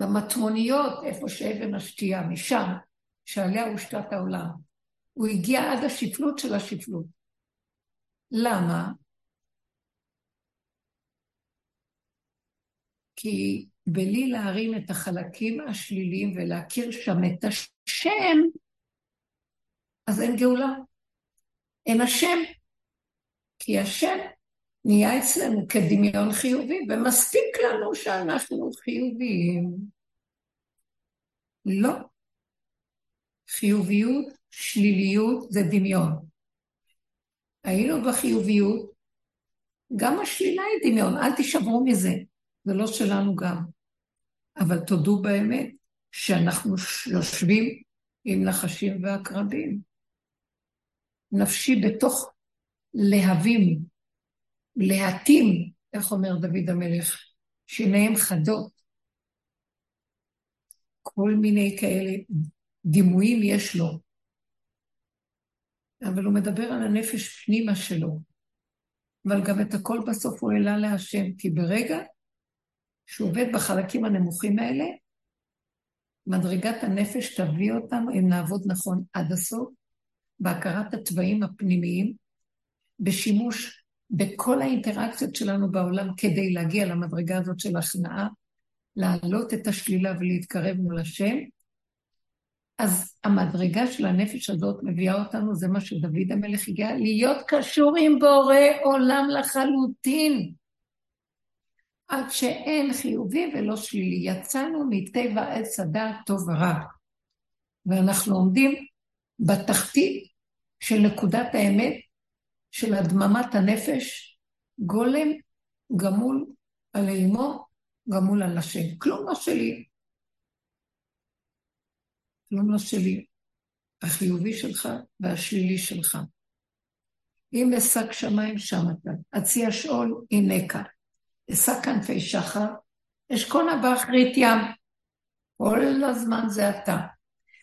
במטמוניות, איפה שאבן השתייה, משם. שעליה הושתת העולם. הוא הגיע עד השפלות של השפלות. למה? כי בלי להרים את החלקים השליליים ולהכיר שם את השם, אז אין גאולה. אין השם. כי השם נהיה אצלנו כדמיון חיובי, ומספיק לנו שאנחנו חיוביים. לא. חיוביות, שליליות זה דמיון. היינו בחיוביות, גם השלילה היא דמיון, אל תישברו מזה, זה לא שלנו גם. אבל תודו באמת שאנחנו יושבים עם נחשים ועקרבים. נפשי בתוך להבים, להטים, איך אומר דוד המלך, שעיניהם חדות. כל מיני כאלה דימויים יש לו, אבל הוא מדבר על הנפש פנימה שלו, אבל גם את הכל בסוף הוא העלה להשם, כי ברגע שהוא עובד בחלקים הנמוכים האלה, מדרגת הנפש תביא אותנו, אם נעבוד נכון עד הסוף, בהכרת התוואים הפנימיים, בשימוש בכל האינטראקציות שלנו בעולם כדי להגיע למדרגה הזאת של הכנעה, להעלות את השלילה ולהתקרב מול השם, אז המדרגה של הנפש הזאת מביאה אותנו, זה מה שדוד המלך הגיע, להיות קשור עם בורא עולם לחלוטין. עד שאין חיובי ולא שלילי. יצאנו מטבע עץ הדעת טוב ורע. ואנחנו עומדים בתחתית של נקודת האמת, של הדממת הנפש, גולם גמול על אימו, גמול על השם. כלום לא שלי. כלום לא שלי. החיובי שלך והשלילי שלך. אם אשק שמיים שם אתה, אציע שאול הנה כאן. אשא כנפי שחר, אשכונה באחרית ים. כל הזמן זה אתה.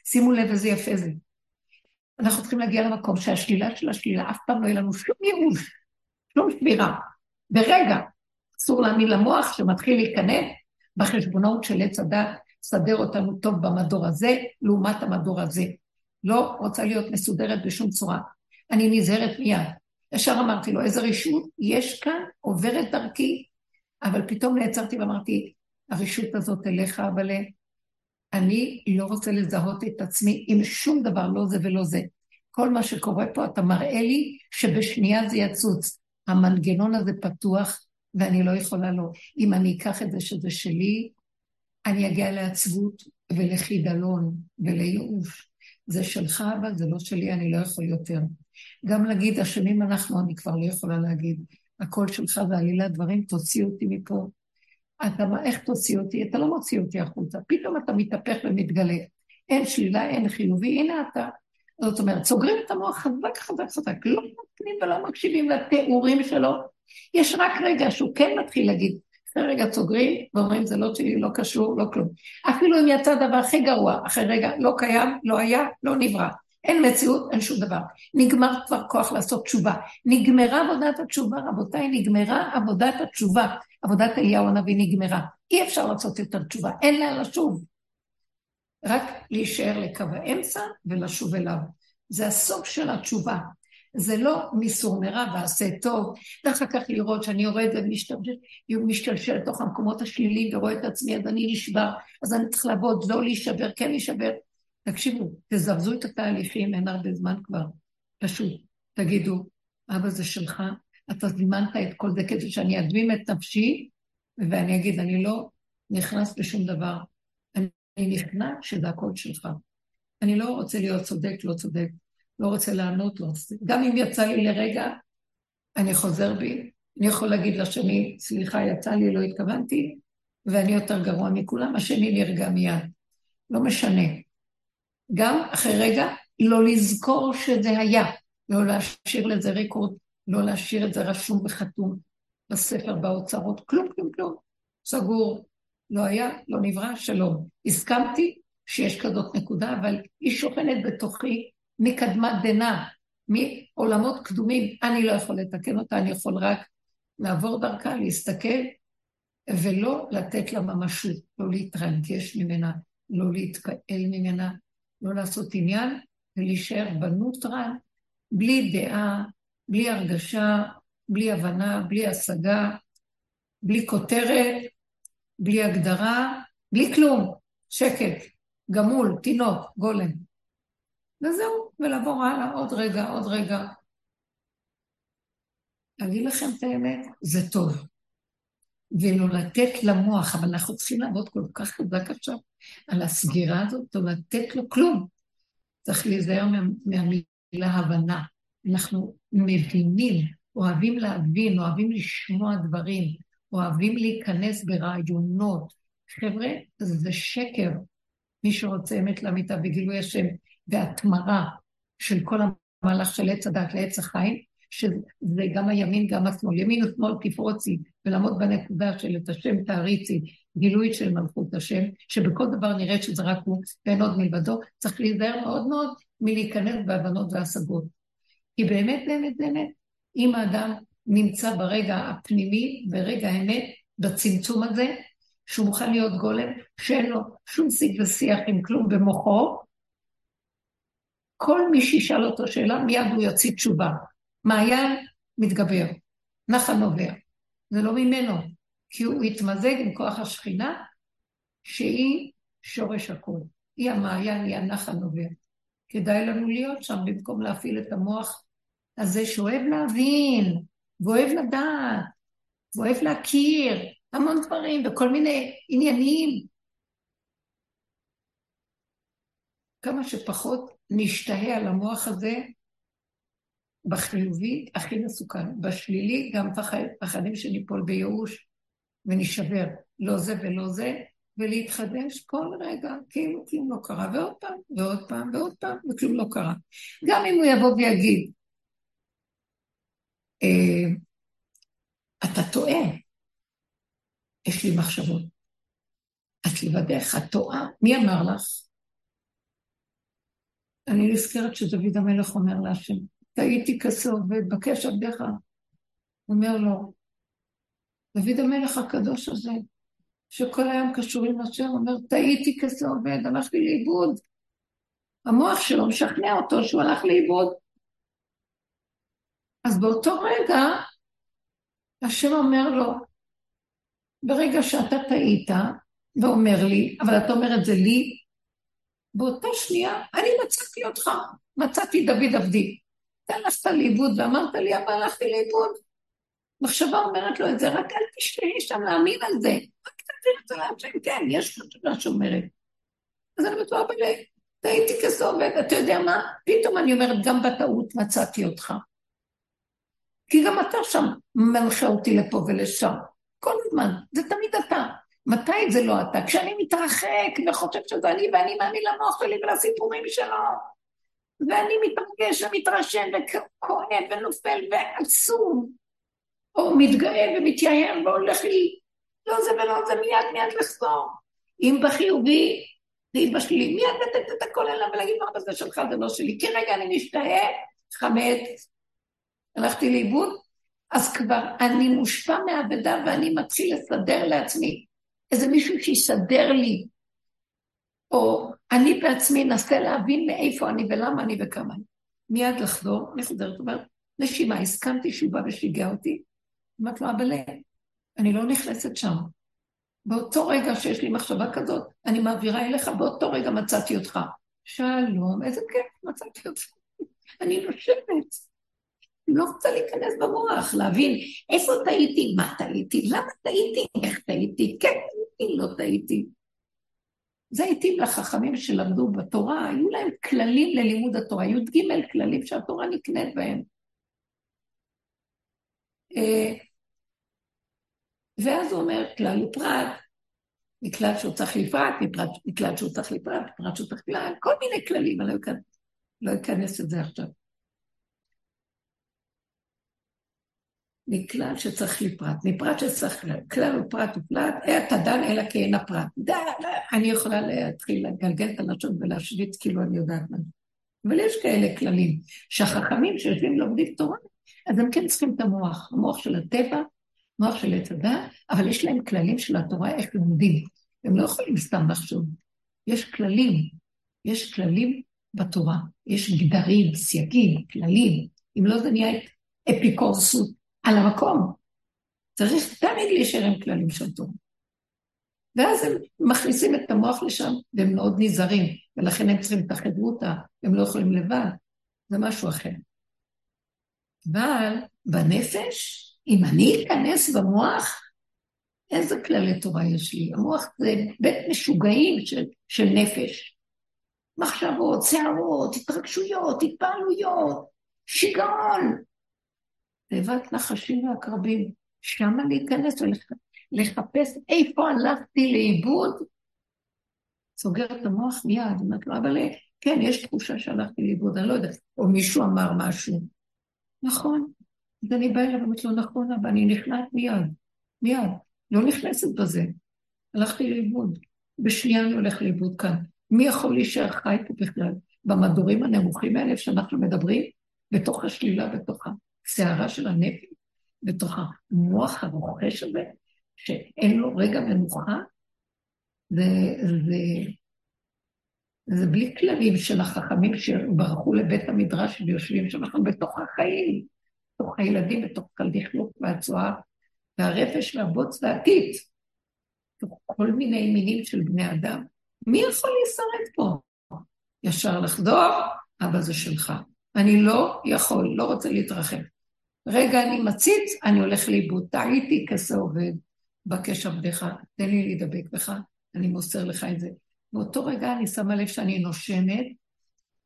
שימו לב איזה יפה זה. אנחנו צריכים להגיע למקום שהשלילה של השלילה, אף פעם לא יהיה לנו שום ייאוש, שום שבירה. ברגע, אסור להאמין למוח שמתחיל להיכנס בחשבונאות של עץ הדת, סדר אותנו טוב במדור הזה, לעומת המדור הזה. לא רוצה להיות מסודרת בשום צורה. אני נזהרת מיד. ישר אמרתי לו, איזה רשות יש כאן, עוברת דרכי, אבל פתאום נעצרתי ואמרתי, הרשות הזאת אליך, אבל אני לא רוצה לזהות את עצמי עם שום דבר, לא זה ולא זה. כל מה שקורה פה, אתה מראה לי שבשנייה זה יצוץ. המנגנון הזה פתוח, ואני לא יכולה לא. אם אני אקח את זה שזה שלי, אני אגיע לעצבות ולחידלון ולייאוש. זה שלך, אבל זה לא שלי, אני לא יכול יותר. גם להגיד, אשמים אנחנו, אני כבר לא יכולה להגיד. הכל שלך ועלילת דברים, תוציא אותי מפה. אתה, איך תוציא אותי? אתה לא מוציא אותי החוצה. פתאום אתה מתהפך ומתגלה. אין שלילה, אין חיובי, הנה אתה. זאת אומרת, סוגרים את המוח חזק חזק חזק, לא נותנים ולא מקשיבים לתיאורים שלו. יש רק רגע שהוא כן מתחיל להגיד, רגע סוגרים ואומרים זה לא שלי, לא קשור, לא כלום. אפילו אם יצא דבר הכי גרוע, אחרי רגע לא קיים, לא היה, לא נברא. אין מציאות, אין שום דבר. נגמר כבר כוח לעשות תשובה. נגמרה עבודת התשובה, רבותיי, נגמרה עבודת התשובה. עבודת אליהו הנביא נגמרה. אי אפשר לעשות יותר תשובה, אין לה לשוב. רק להישאר לקו האמצע ולשוב אליו. זה הסוף של התשובה. זה לא מיסור מרע ועשה טוב, ואחר כך לראות שאני יורד ומשתלשל לתוך המקומות השליליים ורואה את עצמי, אז אני נשבר, אז אני צריך לעבוד, לא להישבר, כן להישבר. תקשיבו, תזרזו את התהליכים, אין הרבה זמן כבר. פשוט תגידו, אבא זה שלך, אתה זימנת את כל זה כדי שאני אדמים את נפשי, ואני אגיד, אני לא נכנס לשום דבר. אני נכנע שזה הכל שלך. אני לא רוצה להיות צודק, לא צודק. לא רוצה לענות לו. גם אם יצא לי לרגע, אני חוזר בי. אני יכול להגיד לשני, סליחה, יצא לי, לא התכוונתי, ואני יותר גרוע מכולם, השני נרגע מיד. לא משנה. גם אחרי רגע, לא לזכור שזה היה, לא להשאיר לזה רקורד, לא להשאיר את זה רשום וחתום בספר, באוצרות, כלום, כלום, כלום. סגור, לא היה, לא נברא, שלום. הסכמתי שיש כזאת נקודה, אבל היא שוכנת בתוכי מקדמת דנא, מעולמות קדומים. אני לא יכול לתקן אותה, אני יכול רק לעבור דרכה, להסתכל, ולא לתת לה ממשות, לא להתרגש ממנה, לא להתקהל ממנה, לא לעשות עניין, ולהישאר בנוטרל, בלי דעה, בלי הרגשה, בלי הבנה, בלי השגה, בלי כותרת, בלי הגדרה, בלי כלום, שקט, גמול, תינוק, גולם. וזהו, ולעבור הלאה עוד רגע, עוד רגע. להגיד לכם את האמת, זה טוב. ולא לתת למוח, אבל אנחנו צריכים לעבוד כל כך חזק עכשיו על הסגירה הזאת, לא לתת לו כלום. צריך להיזהר מה, מהמילה הבנה. אנחנו מבינים, אוהבים להבין, אוהבים לשמוע דברים, אוהבים להיכנס ברעיונות. חבר'ה, זה שקר. מי שרוצה אמת לאמיתה וגילוי השם והתמרה של כל המהלך של עץ הדת לעץ החיים, שזה גם הימין, גם השמאל. ימין ושמאל תפרוצי, ולעמוד בנקודה של את השם תעריצי, גילוי של מלכות השם, שבכל דבר נראה שזה רק הוא ואין עוד מלבדו, צריך להיזהר מאוד מאוד מלהיכנס בהבנות והשגות. כי באמת, באמת, באמת, אם האדם נמצא ברגע הפנימי, ברגע האמת, בצמצום הזה, שהוא מוכן להיות גולם, שאין לו שום שיג ושיח עם כלום במוחו, כל מי שישאל אותו שאלה, מיד הוא יוציא תשובה. מעיין מתגבר, נחל נובע. זה לא ממנו, כי הוא התמזג עם כוח השכינה, שהיא שורש הכול. היא המעיין, היא הנחל נובע. כדאי לנו להיות שם במקום להפעיל את המוח הזה שאוהב להבין, ואוהב לדעת, ואוהב להכיר המון דברים וכל מיני עניינים. כמה שפחות נשתהה על המוח הזה, בחיובי הכי מסוכן, בשלילי גם פחדים שניפול בייאוש ונשבר, לא זה ולא זה, ולהתחדש כל רגע, כאילו כלום לא קרה, ועוד פעם, ועוד פעם, ועוד פעם, וכלום לא קרה. גם אם הוא יבוא ויגיד, אה, אתה טועה, יש לי מחשבות. את לבדך, את טועה. מי אמר לך? אני נזכרת שדוד המלך אומר להשם, טעיתי כעובד, בקש עבדיך. אומר לו, דוד המלך הקדוש הזה, שכל היום קשור עם השם, אומר, טעיתי כעובד, הלכתי לאיבוד. המוח שלו משכנע אותו שהוא הלך לאיבוד. אז באותו רגע, השם אומר לו, ברגע שאתה טעית, ואומר לי, אבל אתה אומר את זה לי, באותה שנייה אני מצאתי אותך, מצאתי דוד עבדי. אתה הלכת לאיבוד ואמרת לי, אבל הלכתי לאיבוד. מחשבה אומרת לו את זה, רק אל תשתהי שם להאמין על זה. רק תתחיל את זה להשם, כן, יש מחשבה שאומרת. אז אני בטוחה בלי, טעיתי כסובב, אתה יודע מה? פתאום אני אומרת, גם בטעות מצאתי אותך. כי גם אתה שם מנחה אותי לפה ולשם. כל הזמן, זה תמיד. מתי זה לא אתה? כשאני מתרחק וחושב שזה אני ואני מאמין למוח שלי ולסיפורים שלו. ואני מתרגש ומתרשם וכואב ונופל ועצום, או מתגאה ומתייהר והולך לי, לא זה ולא זה, מיד מיד לחזור. אם בחיובי, ואם בשלילי, מיד לתת את הכל אליו ולהגיד מה זה שלך, זה לא שלי. כי רגע אני משתהה, חמץ, הלכתי לאיבוד, אז כבר אני מושפע מהאבדה ואני מתחיל לסדר לעצמי. איזה מישהו שיסדר לי, או אני בעצמי אנסה להבין מאיפה אני ולמה אני וכמה אני. מיד לחזור, אני חוזרת, אומרת, נשימה, הסכמתי שהוא בא ושיגע אותי. אמרתי לו, אבל אני לא נכנסת שם. באותו רגע שיש לי מחשבה כזאת, אני מעבירה אליך, באותו רגע מצאתי אותך. שלום, איזה כיף, מצאתי אותך. אני נושבת. לא רוצה להיכנס במוח, להבין איפה טעיתי, מה טעיתי, למה טעיתי, איך טעיתי, כן טעיתי, לא טעיתי. זה התאים לחכמים שלמדו בתורה, היו להם כללים ללימוד התורה, י"ג כללים שהתורה נקנית בהם. אה, ואז הוא אומר, כלל ופרט, מכלל שהוא צריך לפרט, מכלל שהוא צריך לפרט, מפרט שהוא צריך כלל, כל מיני כללים, אני לא אכנס לא לזה עכשיו. מכלל שצריך לפרט, מפרט שצריך כלל, ופרט ופלט, אתה דן אלא כי אין הפרט. אני יכולה להתחיל לגלגל את הלשון ולהשוויץ כאילו אני יודעת מה. אבל יש כאלה כללים, שהחכמים שיושבים לומדים תורה, אז הם כן צריכים את המוח, המוח של הטבע, מוח של עץ הדת, אבל יש להם כללים של התורה איך לומדים. הם לא יכולים סתם לחשוב. יש כללים, יש כללים בתורה, יש גדרים, סייגים, כללים. אם לא זה נהיה אפיקורסות. על המקום. צריך תמיד להישאר עם כללים של תורה. ואז הם מכניסים את המוח לשם, והם מאוד נזהרים, ולכן הם צריכים את החברותה, הם לא יכולים לבד, זה משהו אחר. אבל בנפש, אם אני אכנס במוח, איזה כללי תורה יש לי? המוח זה בית משוגעים של, של נפש. מחשבות, שערות, התרגשויות, התפעלויות, שיגעון, תיבת נחשים ועקרבים, שמה להיכנס ולחפש איפה הלכתי לאיבוד, סוגר את המוח מיד, אומרת לו, אבל כן, יש תחושה שהלכתי לאיבוד, אני לא יודעת, או מישהו אמר משהו. נכון, אז אני באה אליו ואומרת לו, נכון, אבל אני נכנעת מיד, מיד, לא נכנסת בזה. הלכתי לאיבוד, בשנייה אני הולך לאיבוד כאן. מי יכול להישאר חי פה בכלל? במדורים הנמוכים האלה שאנחנו מדברים, בתוך השלילה, בתוך הסערה של הנפש, בתוך המוח הרוכש הזה, שאין לו רגע מנוחה, זה, זה, זה בלי כללים של החכמים שברחו לבית המדרש ויושבים שם, אנחנו בתוך החיים, בתוך הילדים, בתוך הלכלוך והצואה, והרפש והבוץ והטיט, בתוך כל מיני מינים של בני אדם, מי יכול להישרד פה? ישר לחדור, אבא זה שלך. אני לא יכול, לא רוצה להתרחב. רגע, אני מציץ, אני הולך לאיבוד. טעיתי כזה עובד, בקש עבדך, תן לי להידבק בך, אני מוסר לך את זה. באותו רגע אני שמה לב שאני נושמת,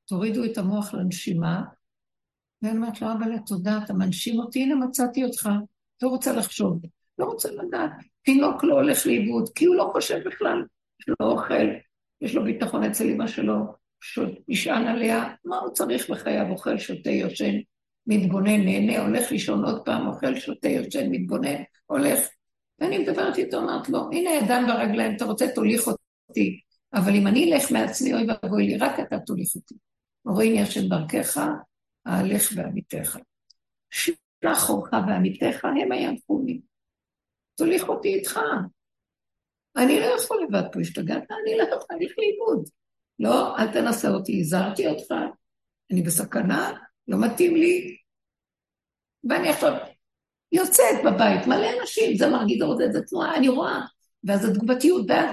תורידו את המוח לנשימה, ואני אומרת לו, אבל תודה, אתה מנשים אותי, הנה מצאתי אותך, לא רוצה לחשוב, לא רוצה לדעת. תינוק לא הולך לאיבוד, כי הוא לא חושב בכלל, יש לו אוכל, יש לו ביטחון אצל אמא שלו, נשען עליה, מה הוא צריך בחייו, אוכל, שותה, יושן, מתבונן, נהנה, הולך לישון עוד פעם, אוכל, שותה, יושן, מתבונן, הולך. ואני מדברת איתו, אומרת לו, הנה הידיים והרגליים, אתה רוצה, תוליך אותי. אבל אם אני אלך מעצמי, אוי ואבוי לי, רק אתה תוליך אותי. רואים ישן דרכך, אהלך בעמיתך. שלח אורך בעמיתך, הם ינחו לי. תוליך אותי איתך. אני לא יכול לבד פה, השתגעת? אני לא יכול, אני לאיבוד. לא, אל תנסה אותי, הזהרתי אותך, אני בסכנה, לא מתאים לי. ואני עכשיו יוצאת בבית, מלא אנשים, זה מרגיד עוד איזה תנועה, אני רואה. ואז התגובתיות, ואז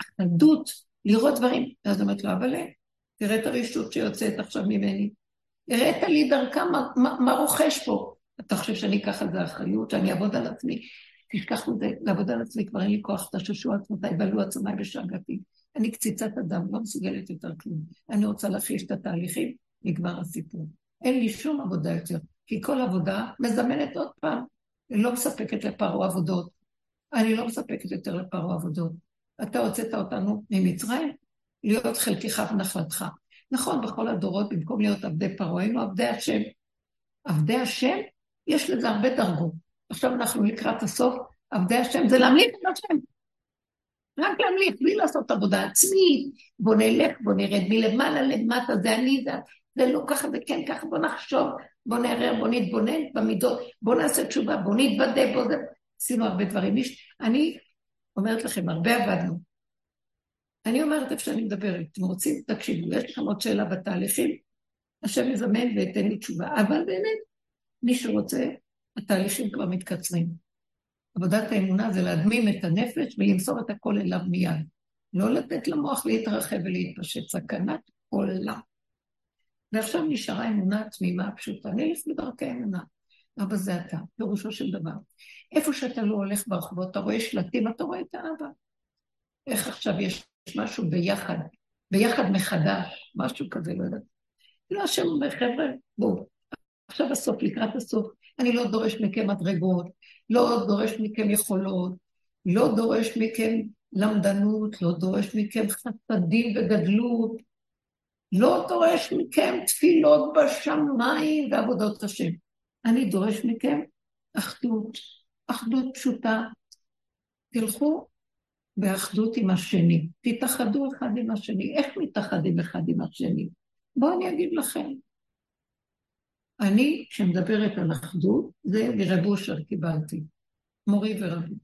החלדות, לראות דברים. ואז אומרת לו, אבל תראה את הרשות שיוצאת עכשיו ממני. הראית לי דרכה מה, מה, מה רוכש פה. אתה חושב שאני אקח על זה אחריות, שאני אעבוד על עצמי? תשכח מזה, לעבוד על עצמי, כבר אין לי כוח, תששו עצמותיי, בלו עצמיי בשאגתי. אני קציצת אדם, לא מסוגלת יותר כלום. אני רוצה להחיש את התהליכים, נגמר הסיפור. אין לי שום עבודה יותר, כי כל עבודה מזמנת עוד פעם. היא לא מספקת לפרעה עבודות. אני לא מספקת יותר לפרעה עבודות. אתה הוצאת אותנו ממצרים, להיות חלקך ונחלתך. נכון, בכל הדורות, במקום להיות עבדי פרעה, היינו עבדי השם. עבדי השם, יש לזה הרבה דרגות. עכשיו אנחנו לקראת הסוף, עבדי השם זה להמליך את השם. רק להמליך, בלי לעשות עבודה עצמית, בוא נלך, בוא נרד מלמעלה למטה, זה אני, זה, זה לא ככה, זה כן ככה, בוא נחשוב, בוא נערער, בוא נתבונן במידות, בוא נעשה תשובה, בוא נתוודה, בוא. עשינו הרבה דברים. אני אומרת לכם, הרבה עבדנו. אני אומרת איפה שאני מדברת, אתם רוצים, תקשיבו, יש לכם עוד שאלה בתהליכים, השם יזמן ויתן לי תשובה. אבל באמת, מי שרוצה, התהליכים כבר מתקצרים. עבודת האמונה זה להדמים את הנפש ולמסור את הכל אליו מיד. לא לתת למוח להתרחב ולהתפשט, סכנת עולם. ועכשיו נשארה אמונה תמימה פשוטה, נלך בדרכי אמונה. אבא זה אתה, פירושו של דבר. איפה שאתה לא הולך ברחובות, אתה רואה שלטים, אתה רואה את האבא. איך עכשיו יש משהו ביחד, ביחד מחדש, משהו כזה, לא יודעת. לא, השם אומר, חבר'ה, בואו, עכשיו הסוף, לקראת הסוף, אני לא דורש מכם מדרגות, לא דורש מכם יכולות, לא דורש מכם למדנות, לא דורש מכם חסדים וגדלות, לא דורש מכם תפילות בשמיים ועבודות השם. אני דורש מכם אחדות, אחדות פשוטה. תלכו באחדות עם השני, תתאחדו אחד עם השני. איך מתאחדים אחד עם השני? בואו אני אגיד לכם. אני, כשמדברת על אחדות, זה מרב אושר קיבלתי, מורי ורבי.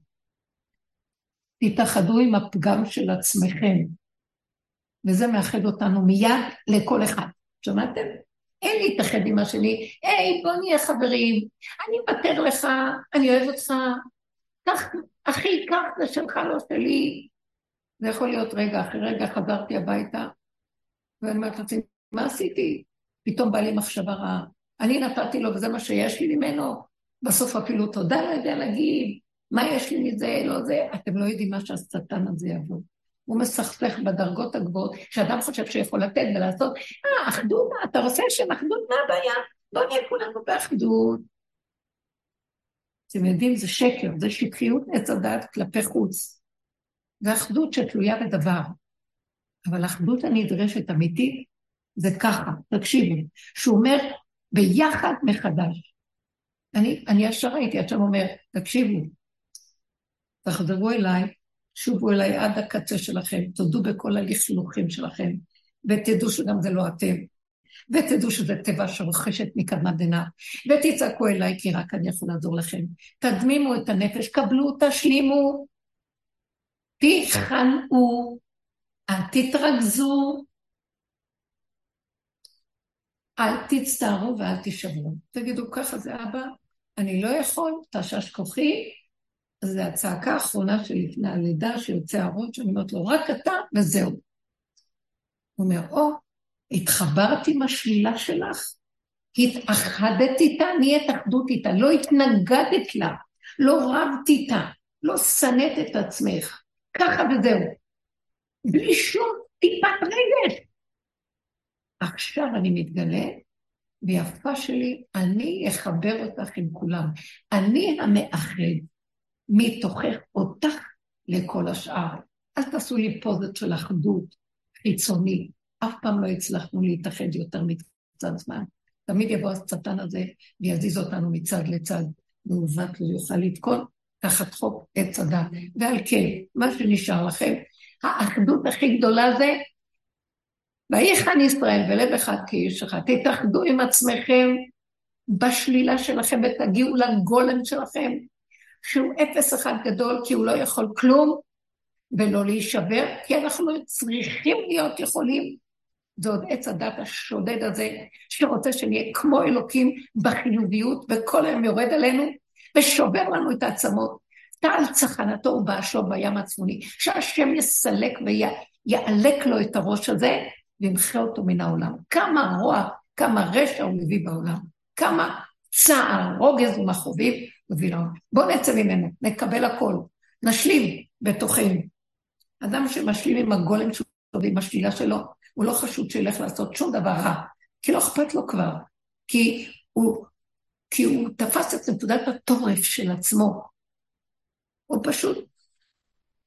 תתאחדו עם הפגם של עצמכם, וזה מאחד אותנו מיד לכל אחד. שמעתם? אין להתאחד עם השני, היי, בוא נהיה חברים, אני מוותר לך, אני אוהב אותך, קח, אחי, קח, זה שלך, לא שלי. זה יכול להיות רגע, אחרי רגע חזרתי הביתה, ואני אומרת לעצמי, מה עשיתי? פתאום בא לי מחשבה רעה. אני נתתי לו, וזה מה שיש לי ממנו. בסוף אפילו תודה לא יודע להגיד, מה יש לי מזה, לא זה. אתם לא יודעים מה שהשטן הזה יבוא. הוא מסכסך בדרגות הגבוהות, שאדם חושב שיכול לתת ולעשות, אה, אחדות, אתה רוצה שם אחדות, מה הבעיה? בוא נהיה כולנו באחדות. אתם יודעים, זה שקר, זה שטחיות עץ הדעת כלפי חוץ. זה אחדות שתלויה בדבר. אבל אחדות הנדרשת אמיתית, זה ככה, תקשיבו, שהוא אומר, ביחד מחדש. אני, אני ישר הייתי עכשיו אומר, תקשיבו, תחזרו אליי, שובו אליי עד הקצה שלכם, תודו בכל הלכלוכים שלכם, ותדעו שגם זה לא אתם, ותדעו שזה טבע שרוכשת מקדמת דנא, ותצעקו אליי כי רק אני יכול לעזור לכם. תדמימו את הנפש, קבלו, תשלימו, תיכנעו, אל תתרכזו, אל תצטערו ואל תישברו. תגידו, ככה זה אבא, אני לא יכול, תשש כוחי, זו הצעקה האחרונה שלי לפני הלידה, שיוצא הראש, שאני אומרת לו, רק אתה וזהו. הוא אומר, או, התחברתי עם השלילה שלך, התאחדת איתה, נהיית אחדות איתה, לא התנגדת לה, לא רבת איתה, לא שנאת את עצמך, ככה וזהו. בלי שום טיפת רגש. עכשיו אני מתגלה, ויפה שלי, אני אחבר אותך עם כולם. אני המאחד מתוכך אותך לכל השאר. אל תעשו לי פוזת של אחדות חיצונית. אף פעם לא הצלחנו להתאחד יותר מקצת זמן. תמיד יבוא השטן הזה ויזיז אותנו מצד לצד, מעוות לא יוכל לתקון תחת חוק עץ הדת. ועל כן, מה שנשאר לכם, האחדות הכי גדולה זה ויחן ישראל בלב אחד כאיש אחד. תתאחדו עם עצמכם בשלילה שלכם ותגיעו לגולם שלכם, שהוא אפס אחד גדול, כי הוא לא יכול כלום, ולא להישבר, כי אנחנו צריכים להיות יכולים. זה עוד עץ הדת השודד הזה, שרוצה שנהיה כמו אלוקים בחיוביות, וכל היום יורד עלינו, ושובר לנו את העצמות. טל צחנתו ובאשו בים הצפוני, שהשם יסלק ויעלק לו את הראש הזה, וימחה אותו מן העולם. כמה רוע, כמה רשע הוא מביא בעולם, כמה צער, רוגז ומכאובים מביא לעולם. בואו נצא ממנו, נקבל הכל, נשלים בתוכנו. אדם שמשלים עם הגולם שלו ועם השלילה שלו, הוא לא חשוד שילך לעשות שום דבר רע, כי לא אכפת לו כבר, כי הוא, כי הוא תפס את נקודת התורף של עצמו. הוא פשוט,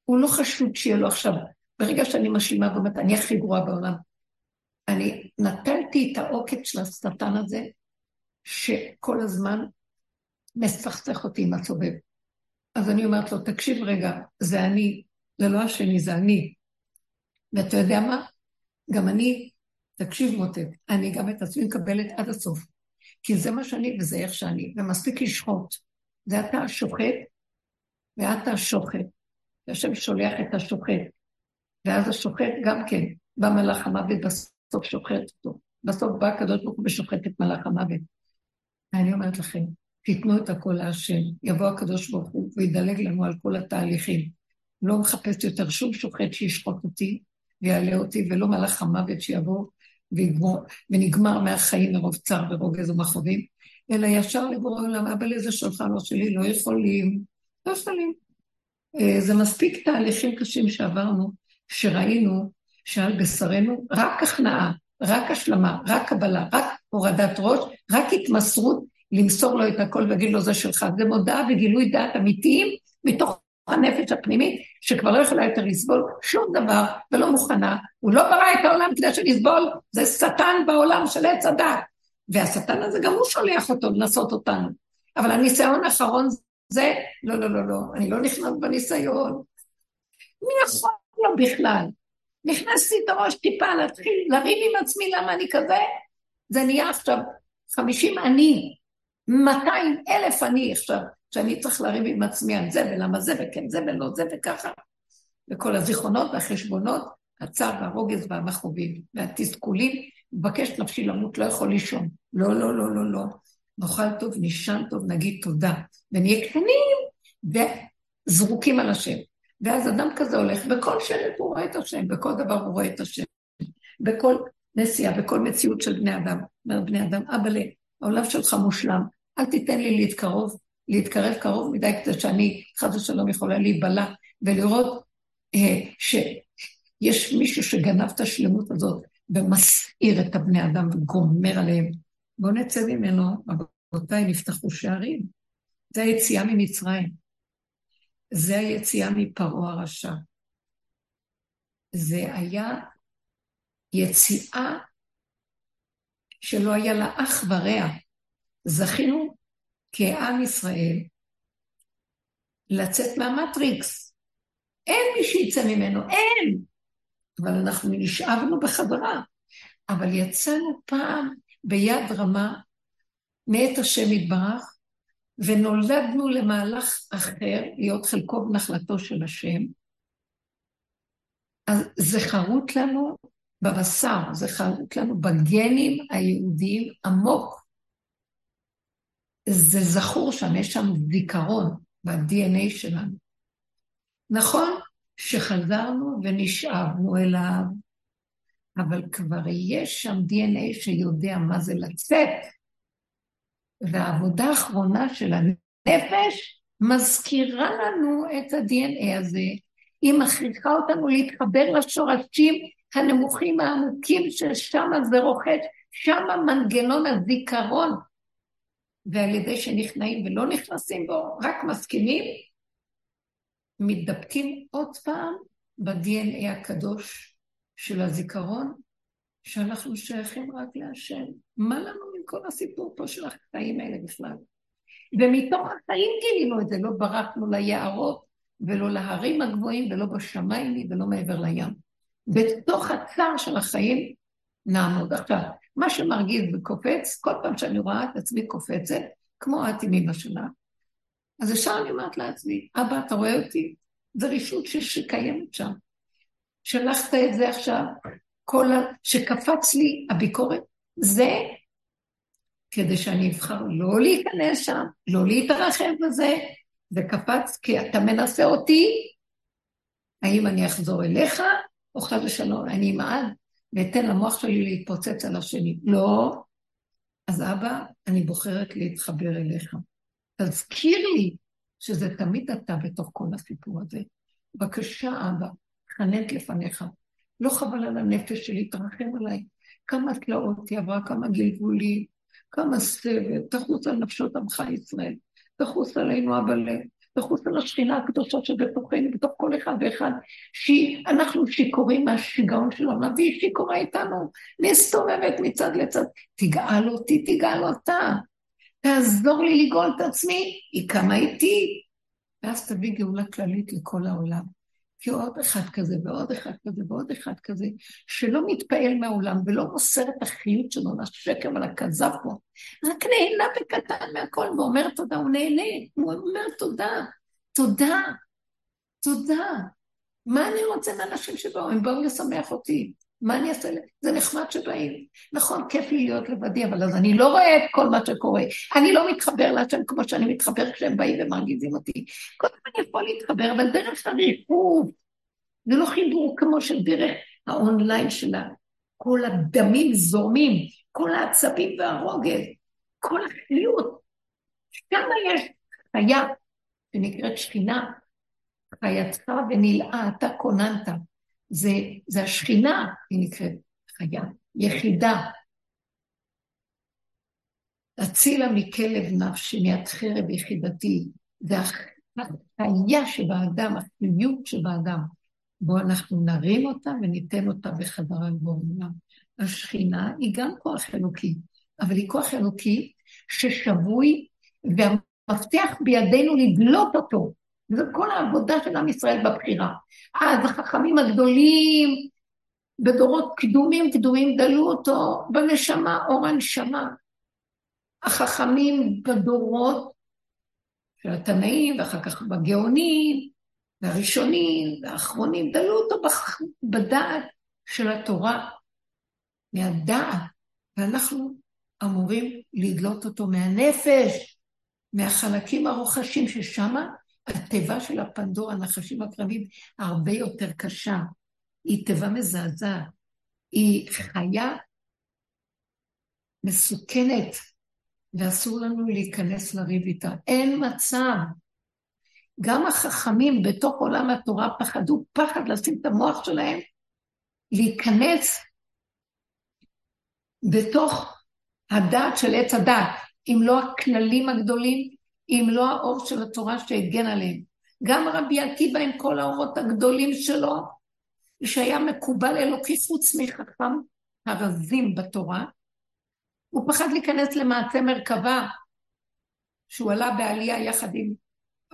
הוא לא חשוד שיהיה לו עכשיו, ברגע שאני משלימה באמת, אני הכי גרועה בעולם. אני נטלתי את העוקץ של השטן הזה, שכל הזמן מסכסך אותי עם הסובב. אז אני אומרת לו, תקשיב רגע, זה אני, זה לא השני, זה אני. ואתה יודע מה? גם אני, תקשיב מותק, אני גם את עצמי מקבלת עד הסוף. כי זה מה שאני וזה איך שאני, ומספיק לשחוט. זה אתה השוחט, ואתה השוחט. והשם שולח את השוחט. ואז השוחט גם כן, בא מלאך המוות בסוף שוחט אותו. בסוף בא הקדוש ברוך הוא ושוחט את מלאך המוות. ואני אומרת לכם, תיתנו את הכל להשם, יבוא הקדוש ברוך הוא וידלג לנו על כל התהליכים. לא מחפש יותר שום שוחט שישחוט אותי ויעלה אותי, ולא מלאך המוות שיבוא ויגמור, ונגמר מהחיים מרוב צער ורוגז ומכאובים, אלא ישר לבורא עולם, אבא לזה שלך, לא שלי, לא יכולים, לא יכולים. אה, זה מספיק תהליכים קשים שעברנו, שראינו שעל בשרנו רק הכנעה, רק השלמה, רק קבלה, רק הורדת ראש, רק התמסרות למסור לו את הכל ולהגיד לו זה שלך. זה מודעה וגילוי דעת אמיתיים מתוך הנפש הפנימית, שכבר לא יכולה יותר לסבול שום דבר ולא מוכנה. הוא לא ברא את העולם כדי שנסבול, זה שטן בעולם של עץ הדת. והשטן הזה גם הוא שולח אותו לנסות אותנו. אבל הניסיון האחרון זה, לא, לא, לא, לא, אני לא נכנס בניסיון. מי יכול לו בכלל? נכנסתי את הראש טיפה להתחיל לריב עם עצמי למה אני כזה, זה נהיה עכשיו חמישים אני, מאתיים אלף אני עכשיו, שאני צריך לריב עם עצמי על זה ולמה זה וכן זה ולא זה וככה. וכל הזיכרונות והחשבונות, הצער והרוגז והמכאובים והתסכולים, מבקש נפשי למות, לא יכול לישון. לא, לא, לא, לא, לא. נאכל טוב, נישן טוב, נגיד תודה, ונהיה קטנים וזרוקים על השם. ואז אדם כזה הולך, בכל שלט הוא רואה את השם, בכל דבר הוא רואה את השם. בכל נסיעה, בכל מציאות של בני אדם. אומר בני אדם, אבא, העולם שלך מושלם, אל תיתן לי להתקרוב, להתקרב קרוב מדי כדי שאני, חס ושלום, יכולה להיבלע ולראות אה, שיש מישהו שגנב את השלמות הזאת ומסעיר את הבני אדם וגומר עליהם. בואו נצא ממנו, רבותיי, נפתחו שערים. זה היציאה ממצרים. זה היציאה מפרעה הרשע. זה היה יציאה שלא היה לה אח ורע. זכינו כעם ישראל לצאת מהמטריקס. אין מי שיצא ממנו, אין. אבל אנחנו נשאבנו בחזרה. אבל יצאנו פעם ביד רמה מאת השם יתברך, ונולדנו למהלך אחר, להיות חלקו ונחלתו של השם, אז זה חרוט לנו בבשר, זה חרוט לנו בגנים היהודיים עמוק. זה זכור שם, יש שם זיכרון ב-DNA שלנו. נכון שחזרנו ונשאבנו אליו, אבל כבר יש שם DNA שיודע מה זה לצאת. והעבודה האחרונה של הנפש מזכירה לנו את ה-DNA הזה. היא מכריחה אותנו להתחבר לשורשים הנמוכים העמוקים ששם זה רוחש, שם מנגנון הזיכרון. ועל ידי שנכנעים ולא נכנסים בו, רק מסכימים, מתדפקים עוד פעם ב-DNA הקדוש של הזיכרון, שאנחנו שייכים רק להשם. מה לנו עם כל הסיפור פה של החיים האלה בכלל? ומתוך החיים גילינו את זה, לא ברחנו ליערות ולא להרים הגבוהים ולא בשמיים ולא מעבר לים. בתוך הצער של החיים נעמוד. עכשיו, מה שמרגיז וקופץ, כל פעם שאני רואה את עצמי קופצת, כמו את עם אמא שלה, אז ישר אני אומרת לעצמי, אבא, אתה רואה אותי? זו רשות שקיימת שם. שלחת את זה עכשיו, כל ה... שקפץ לי הביקורת, זה כדי שאני אבחר לא להיכנס שם, לא להתרחב בזה, זה קפץ כי אתה מנסה אותי, האם אני אחזור אליך, או חס ושלום, אני אמעד ואתן למוח שלי להתפוצץ על השני. לא, אז אבא, אני בוחרת להתחבר אליך. תזכיר לי שזה תמיד אתה בתוך כל הסיפור הזה. בבקשה, אבא, חננת לפניך. לא חבל על הנפש שלי, תרחם עליי. כמה תלאות היא עברה, כמה גלגולים, כמה סבל, תחוס על נפשות עמך ישראל, תחוס עלינו אבא תחוס על השכינה הקדושה שבתוכנו, בתוך כל אחד ואחד, שאנחנו שיכורים מהשיגעון של העולם, שיכורה איתנו, מסתובבת מצד לצד. תגאל אותי, תגאל אותה. תעזור לי לגאול את עצמי, היא קמה איתי. ואז תביא גאולה כללית לכל העולם. כי עוד אחד כזה ועוד אחד כזה ועוד אחד כזה, שלא מתפעל מהעולם ולא מוסר את החיות שלו לשקר ולכזב פה, רק נהנה בקטן מהכל ואומר תודה, הוא נהנה, הוא אומר תודה, תודה, תודה. מה אני רוצה מאנשים שבאו? הם באו לשמח אותי. מה אני אעשה? זה נחמד שבאים. נכון, כיף לי להיות לבדי, אבל אז אני לא רואה את כל מה שקורה. אני לא מתחבר להשם כמו שאני מתחבר כשהם באים ומרגיזים אותי. קודם אני יכול להתחבר, אבל דרך הריחוב. זה לא חיבור כמו של דרך האונליין שלה. כל הדמים זורמים, כל העצבים והרוגז, כל החיות. שם יש חיה שנקראת שכינה, חייתך ונלאה, אתה כוננת. זה, זה השכינה, היא נקראת חיה, יחידה. הצילה מכלב נפשי, מיד חרב יחידתי. זה החיה שבאדם, החיות שבאדם. בואו אנחנו נרים אותה וניתן אותה בחזרה לבורא השכינה היא גם כוח אלוקי, אבל היא כוח אלוקי ששבוי, והמפתח בידינו לדלות אותו. זו כל העבודה של עם ישראל בבחירה. אז החכמים הגדולים בדורות קדומים קדומים דלו אותו בנשמה, אור הנשמה. החכמים בדורות של התנאים, ואחר כך בגאונים, והראשונים, והאחרונים, דלו אותו בדעת של התורה, מהדעת, ואנחנו אמורים לדלות אותו מהנפש, מהחלקים הרוחשים ששמה התיבה של הפנדור, הנחשים הקרבים, הרבה יותר קשה. היא תיבה מזעזעת. היא חיה מסוכנת, ואסור לנו להיכנס לריב איתה. אין מצב. גם החכמים בתוך עולם התורה פחדו פחד לשים את המוח שלהם, להיכנס בתוך הדעת של עץ הדעת, אם לא הכללים הגדולים אם לא האור של התורה שהגן עליהם. גם רבי עקיבא עם כל האורות הגדולים שלו, שהיה מקובל אלוקי חוץ מחכם הרזים בתורה, הוא פחד להיכנס למעשה מרכבה, שהוא עלה בעלייה יחד עם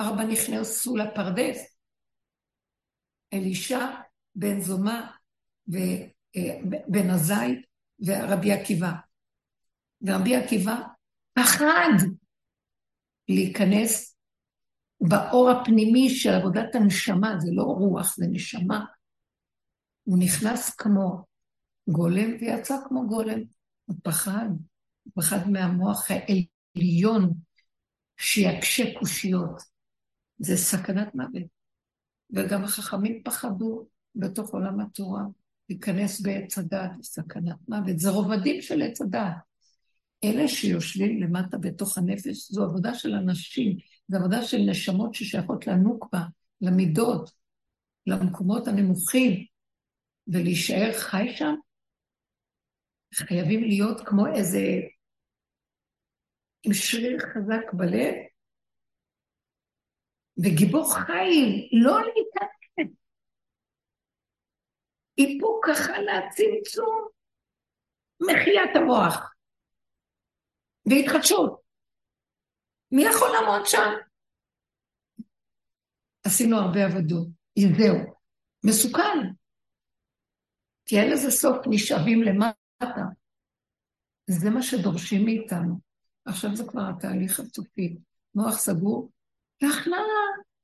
ארבע נכנסו לפרדס, אלישע, בן זומא ובן הזית ורבי עקיבא. ורבי עקיבא פחד להיכנס באור הפנימי של עבודת הנשמה, זה לא רוח, זה נשמה. הוא נכנס כמו גולם ויצא כמו גולם. הוא פחד, הוא פחד מהמוח העליון שיקשה קושיות. זה סכנת מוות. וגם החכמים פחדו בתוך עולם התורה. להיכנס בעץ הדעת לסכנת מוות. זה רובדים של עץ הדעת. אלה שיושבים למטה בתוך הנפש, זו עבודה של אנשים, זו עבודה של נשמות ששייכות לנוקבה, למידות, למקומות הנמוכים, ולהישאר חי שם, חייבים להיות כמו איזה... עם שריר חזק בלב, וגיבור חיים, לא להתעניין. איפוק ככה לצמצום, מחיית המוח והתחדשות. מי יכול לעמוד שם? עשינו הרבה עבודות, זהו. מסוכן. תהיה לזה סוף, נשאבים למטה. זה מה שדורשים מאיתנו. עכשיו זה כבר התהליך הסופי. מוח סגור, והכנעה,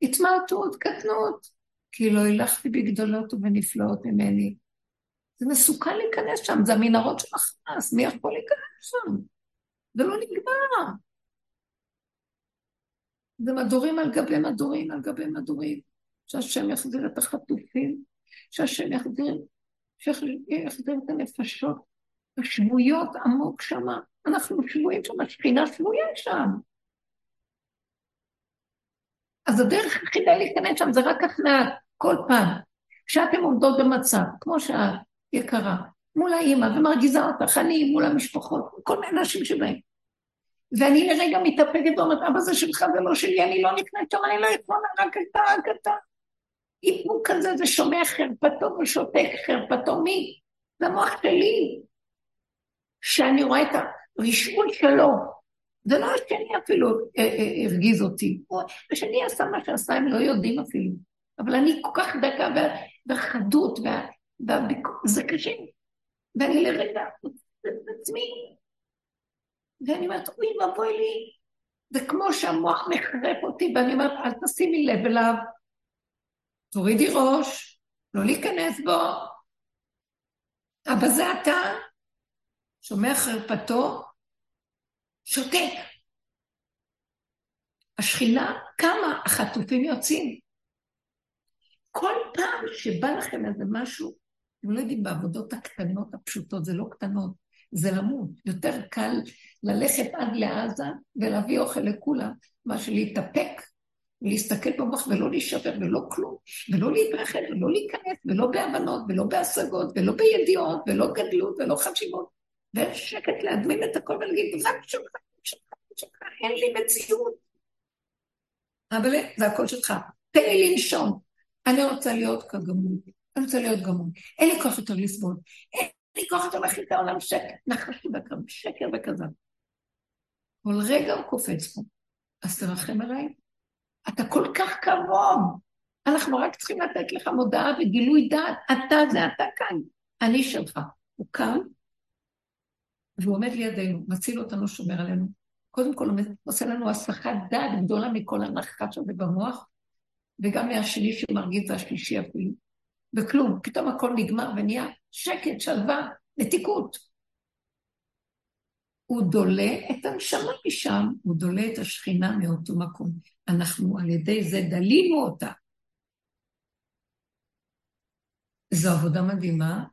התמעטות, קטנות. כי לא הילכתי בגדולות ובנפלאות ממני. זה מסוכן להיכנס שם, זה המנהרות של החמאס, מי יכול להיכנס שם? זה לא נגמר. זה מדורים על גבי מדורים על גבי מדורים. שהשם יחזיר את החטופים, שהשם יחזיר, שיחזיר את הנפשות השבויות עמוק שמה. אנחנו שבויים שם, השכינה שבויה שם. אז הדרך היחידה להיכנס שם זה רק הכנעה, כל פעם. כשאתם עומדות במצב, כמו שאת יקרה, מול האימא ומרגיזה אותך, אני מול המשפחות, כל מיני אנשים שבאים. ואני לרגע מתאפקת ואומרת, אבא זה שלך, זה לא שלי, אני לא נכנסת שם, אני לא יכולה, רק אתה, רק אתה. איפוק כזה זה שומע חרפתו ושותק חרפתו מי? זה המוח שלי. שאני רואה את הרשעות שלו. זה לא השני אפילו אה, אה, הרגיז אותי. השני עשה מה שעשה, הם לא יודעים אפילו. אבל אני כל כך דקה בחדות, זה קשה. ואני לרגע את עצמי. ואני אומרת, אוי ואבוי לי. זה כמו שהמוח מחרף אותי, ואני אומרת, אל תשימי לב אליו. תורידי ראש, לא להיכנס בו. אבל זה אתה, שומע חרפתו, שותק. השכינה קמה, החטופים יוצאים. כל פעם שבא לכם איזה משהו, אתם לא יודעים, בעבודות הקטנות הפשוטות, זה לא קטנות, זה למות. יותר קל ללכת עד לעזה ולהביא אוכל לכולם, מאשר להתאפק ולהסתכל במוח ולא להישבר ולא כלום, ולא להתרחב ולא להיכנס ולא בהבנות ולא בהשגות ולא בידיעות ולא גדלות ולא חשיבות. ואין שקט להדמין את הכל ולהגיד, רק שלך, שלך, שלך, אין לי מציאות. אבל זה הכל שלך. תן לי לנשום. אני רוצה להיות כגמול. אני רוצה להיות גמול. אין לי כוח יותר לסבול. אין לי כוח יותר להכין את העולם שקר. נחשתי בכם, שקר וכזב. כל רגע הוא קופץ פה. אז תרחם עליי. אתה כל כך קרוב. אנחנו רק צריכים לתת לך מודעה וגילוי דעת. אתה זה אתה כאן. אני שלך. הוא קם, והוא עומד לידינו, מציל אותנו, שומר עלינו. קודם כל, הוא עושה לנו הסחת דעת גדולה מכל הנחש הזה במוח, וגם מהשני שמרגיז והשלישי אפילו. וכלום, פתאום הכל נגמר ונהיה שקט, שלווה, מתיקות. הוא דולה את הנשמה משם, הוא דולה את השכינה מאותו מקום. אנחנו על ידי זה דלינו אותה. זו עבודה מדהימה,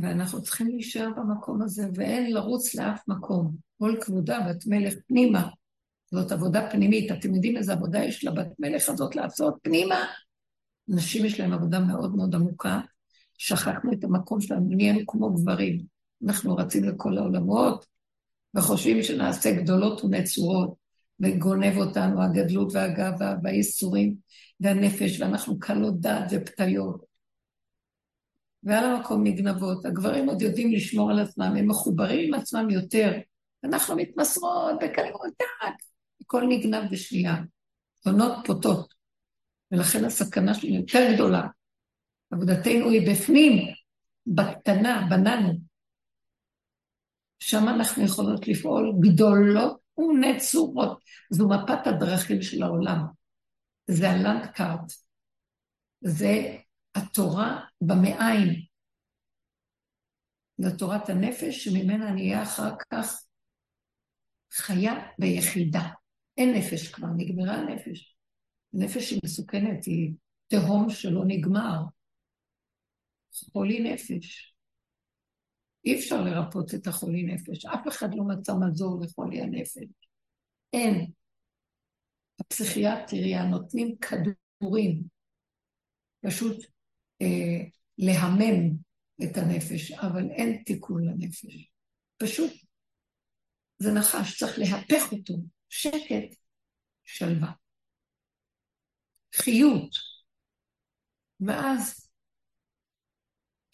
ואנחנו צריכים להישאר במקום הזה, ואין לרוץ לאף מקום. כל כבודה בת מלך פנימה. זאת עבודה פנימית. אתם יודעים איזה עבודה יש לבת מלך הזאת לעשות פנימה? נשים יש להן עבודה מאוד מאוד עמוקה. שכחנו את המקום שלנו, נהיינו כמו גברים. אנחנו רצים לכל העולמות, וחושבים שנעשה גדולות ונצורות, וגונב אותנו הגדלות והגאווה והייסורים והנפש, ואנחנו קלות דעת ופתיות. ועל המקום נגנבות. הגברים עוד יודעים לשמור על עצמם, הם מחוברים עם עצמם יותר. אנחנו מתמסרות בקלות דעת, הכל נגנב בשנייה. עונות פוטות. ולכן הסכנה שלנו יותר גדולה. עבודתנו היא בפנים, בקטנה, בננו. שם אנחנו יכולות לפעול גדולות ונצורות. זו מפת הדרכים של העולם. זה הלנדקארט. זה התורה במעיים. זו תורת הנפש, שממנה נהיה אחר כך חיה ויחידה. אין נפש כבר, נגמרה הנפש. נפש היא מסוכנת, היא תהום שלא נגמר. חולי נפש. אי אפשר לרפות את החולי נפש. אף אחד לא מצא מזור לחולי הנפש. אין. הפסיכיאטריה נותנים כדורים, פשוט אה, להמם את הנפש, אבל אין תיקון לנפש. פשוט זה נחש, צריך להפך אותו. שקט, שלווה. חיות. ואז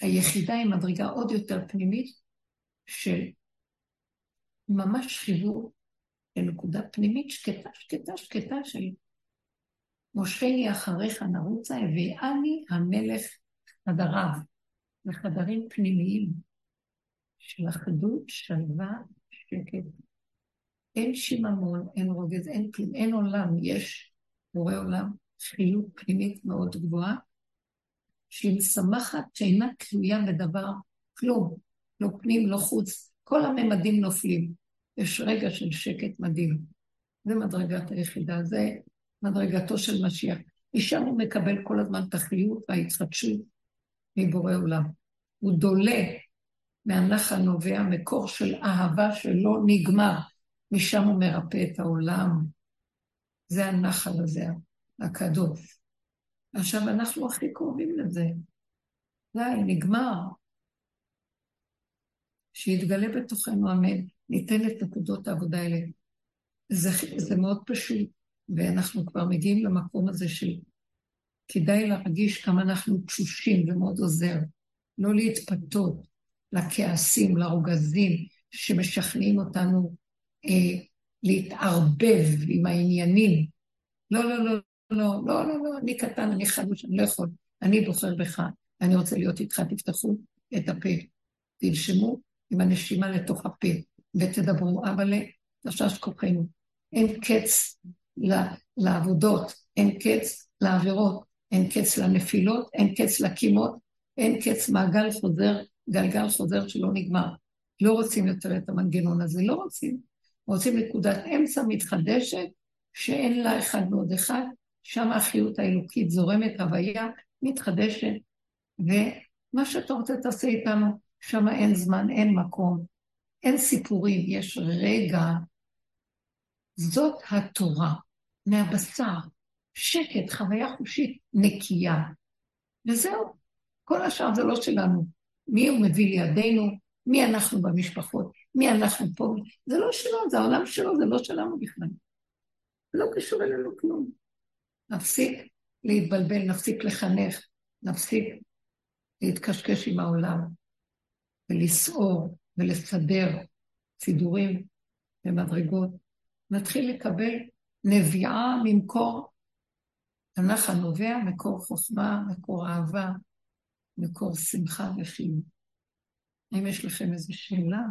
היחידה היא מדרגה עוד יותר פנימית של ממש חיבור לנקודה פנימית שקטה, שקטה, שקטה של מושכני אחריך נרוצה, הביאני המלך חדריו, לחדרים פנימיים של אחדות, שלווה, שקט. אין שיממון, אין רוגז, אין כלום, אין עולם, יש בורא עולם, חיות פנימית מאוד גבוהה, שהיא משמחת, שאינה תלויה בדבר, כלום, לא פנים, לא חוץ, כל הממדים נופלים. יש רגע של שקט מדהים. זה מדרגת היחידה, זה מדרגתו של משיח. משם הוא מקבל כל הזמן את החיות וההתחדשות מבורא עולם. הוא דולה מהנחל נובע מקור של אהבה שלא נגמר. משם הוא מרפא את העולם. זה הנחל הזה, הקדוש. עכשיו, אנחנו הכי קרובים לזה. די, נגמר. שיתגלה בתוכנו, אמן. ניתן את נקודות העבודה האלה. זה, זה מאוד פשוט, ואנחנו כבר מגיעים למקום הזה של כדאי להרגיש כמה אנחנו תשושים, זה מאוד עוזר. לא להתפתות לכעסים, לרוגזים, שמשכנעים אותנו אה, להתערבב עם העניינים. לא, לא, לא, לא, לא, לא, לא, אני קטן, אני חלוש, אני לא יכול. אני בוחר בך, אני רוצה להיות איתך, תפתחו את הפה. תנשמו עם הנשימה לתוך הפה, ותדברו, אבל תשש כוחנו. אין קץ לעבודות, אין קץ לעבירות, אין קץ לנפילות, אין קץ לקימות, אין קץ מעגל חוזר, גלגל חוזר שלא נגמר. לא רוצים יותר את המנגנון הזה, לא רוצים. רוצים נקודת אמצע מתחדשת, שאין לה אחד ועוד אחד, שם החיות האלוקית זורמת, הוויה מתחדשת, ומה שאתה רוצה תעשה איתנו, שם אין זמן, אין מקום, אין סיפורים, יש רגע. זאת התורה, מהבשר, שקט, חוויה חושית נקייה. וזהו, כל השאר זה לא שלנו. מי הוא מביא לידינו, מי אנחנו במשפחות, מי אנחנו פה, זה לא שלו, זה העולם שלו, זה לא שלנו בכלל. לא קשור אלינו כלום. נפסיק להתבלבל, נפסיק לחנך, נפסיק להתקשקש עם העולם, ולסעור ולסדר סידורים ומדרגות. נתחיל לקבל נביעה ממקור תנ"ך הנובע, מקור חוכמה, מקור אהבה, מקור שמחה וחיים. האם יש לכם איזו שאלה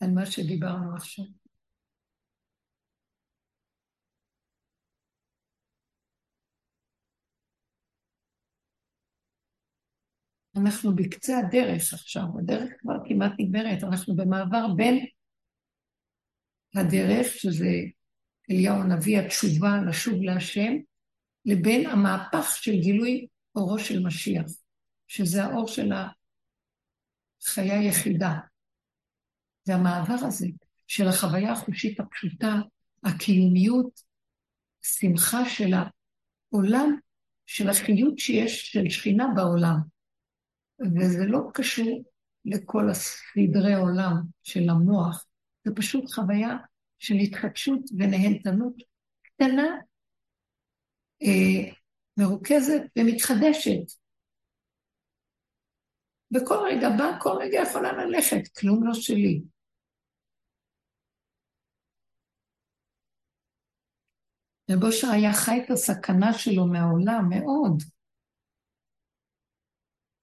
על מה שדיברנו עכשיו? אנחנו בקצה הדרך עכשיו, הדרך כבר כמעט נגמרת, אנחנו במעבר בין הדרך, שזה אליהו הנביא, התשובה לשוב להשם, לבין המהפך של גילוי אורו של משיח, שזה האור של החיה היחידה. זה המעבר הזה של החוויה החושית הפשוטה, הקיומיות, שמחה של העולם, של החיות שיש של שכינה בעולם. וזה לא קשור לכל הסדרי עולם של המוח, זה פשוט חוויה של התחדשות ונהנתנות קטנה, אה, מרוכזת ומתחדשת. וכל רגע בא, כל רגע יכולה ללכת, כלום לא שלי. רב אושר היה חי את הסכנה שלו מהעולם מאוד.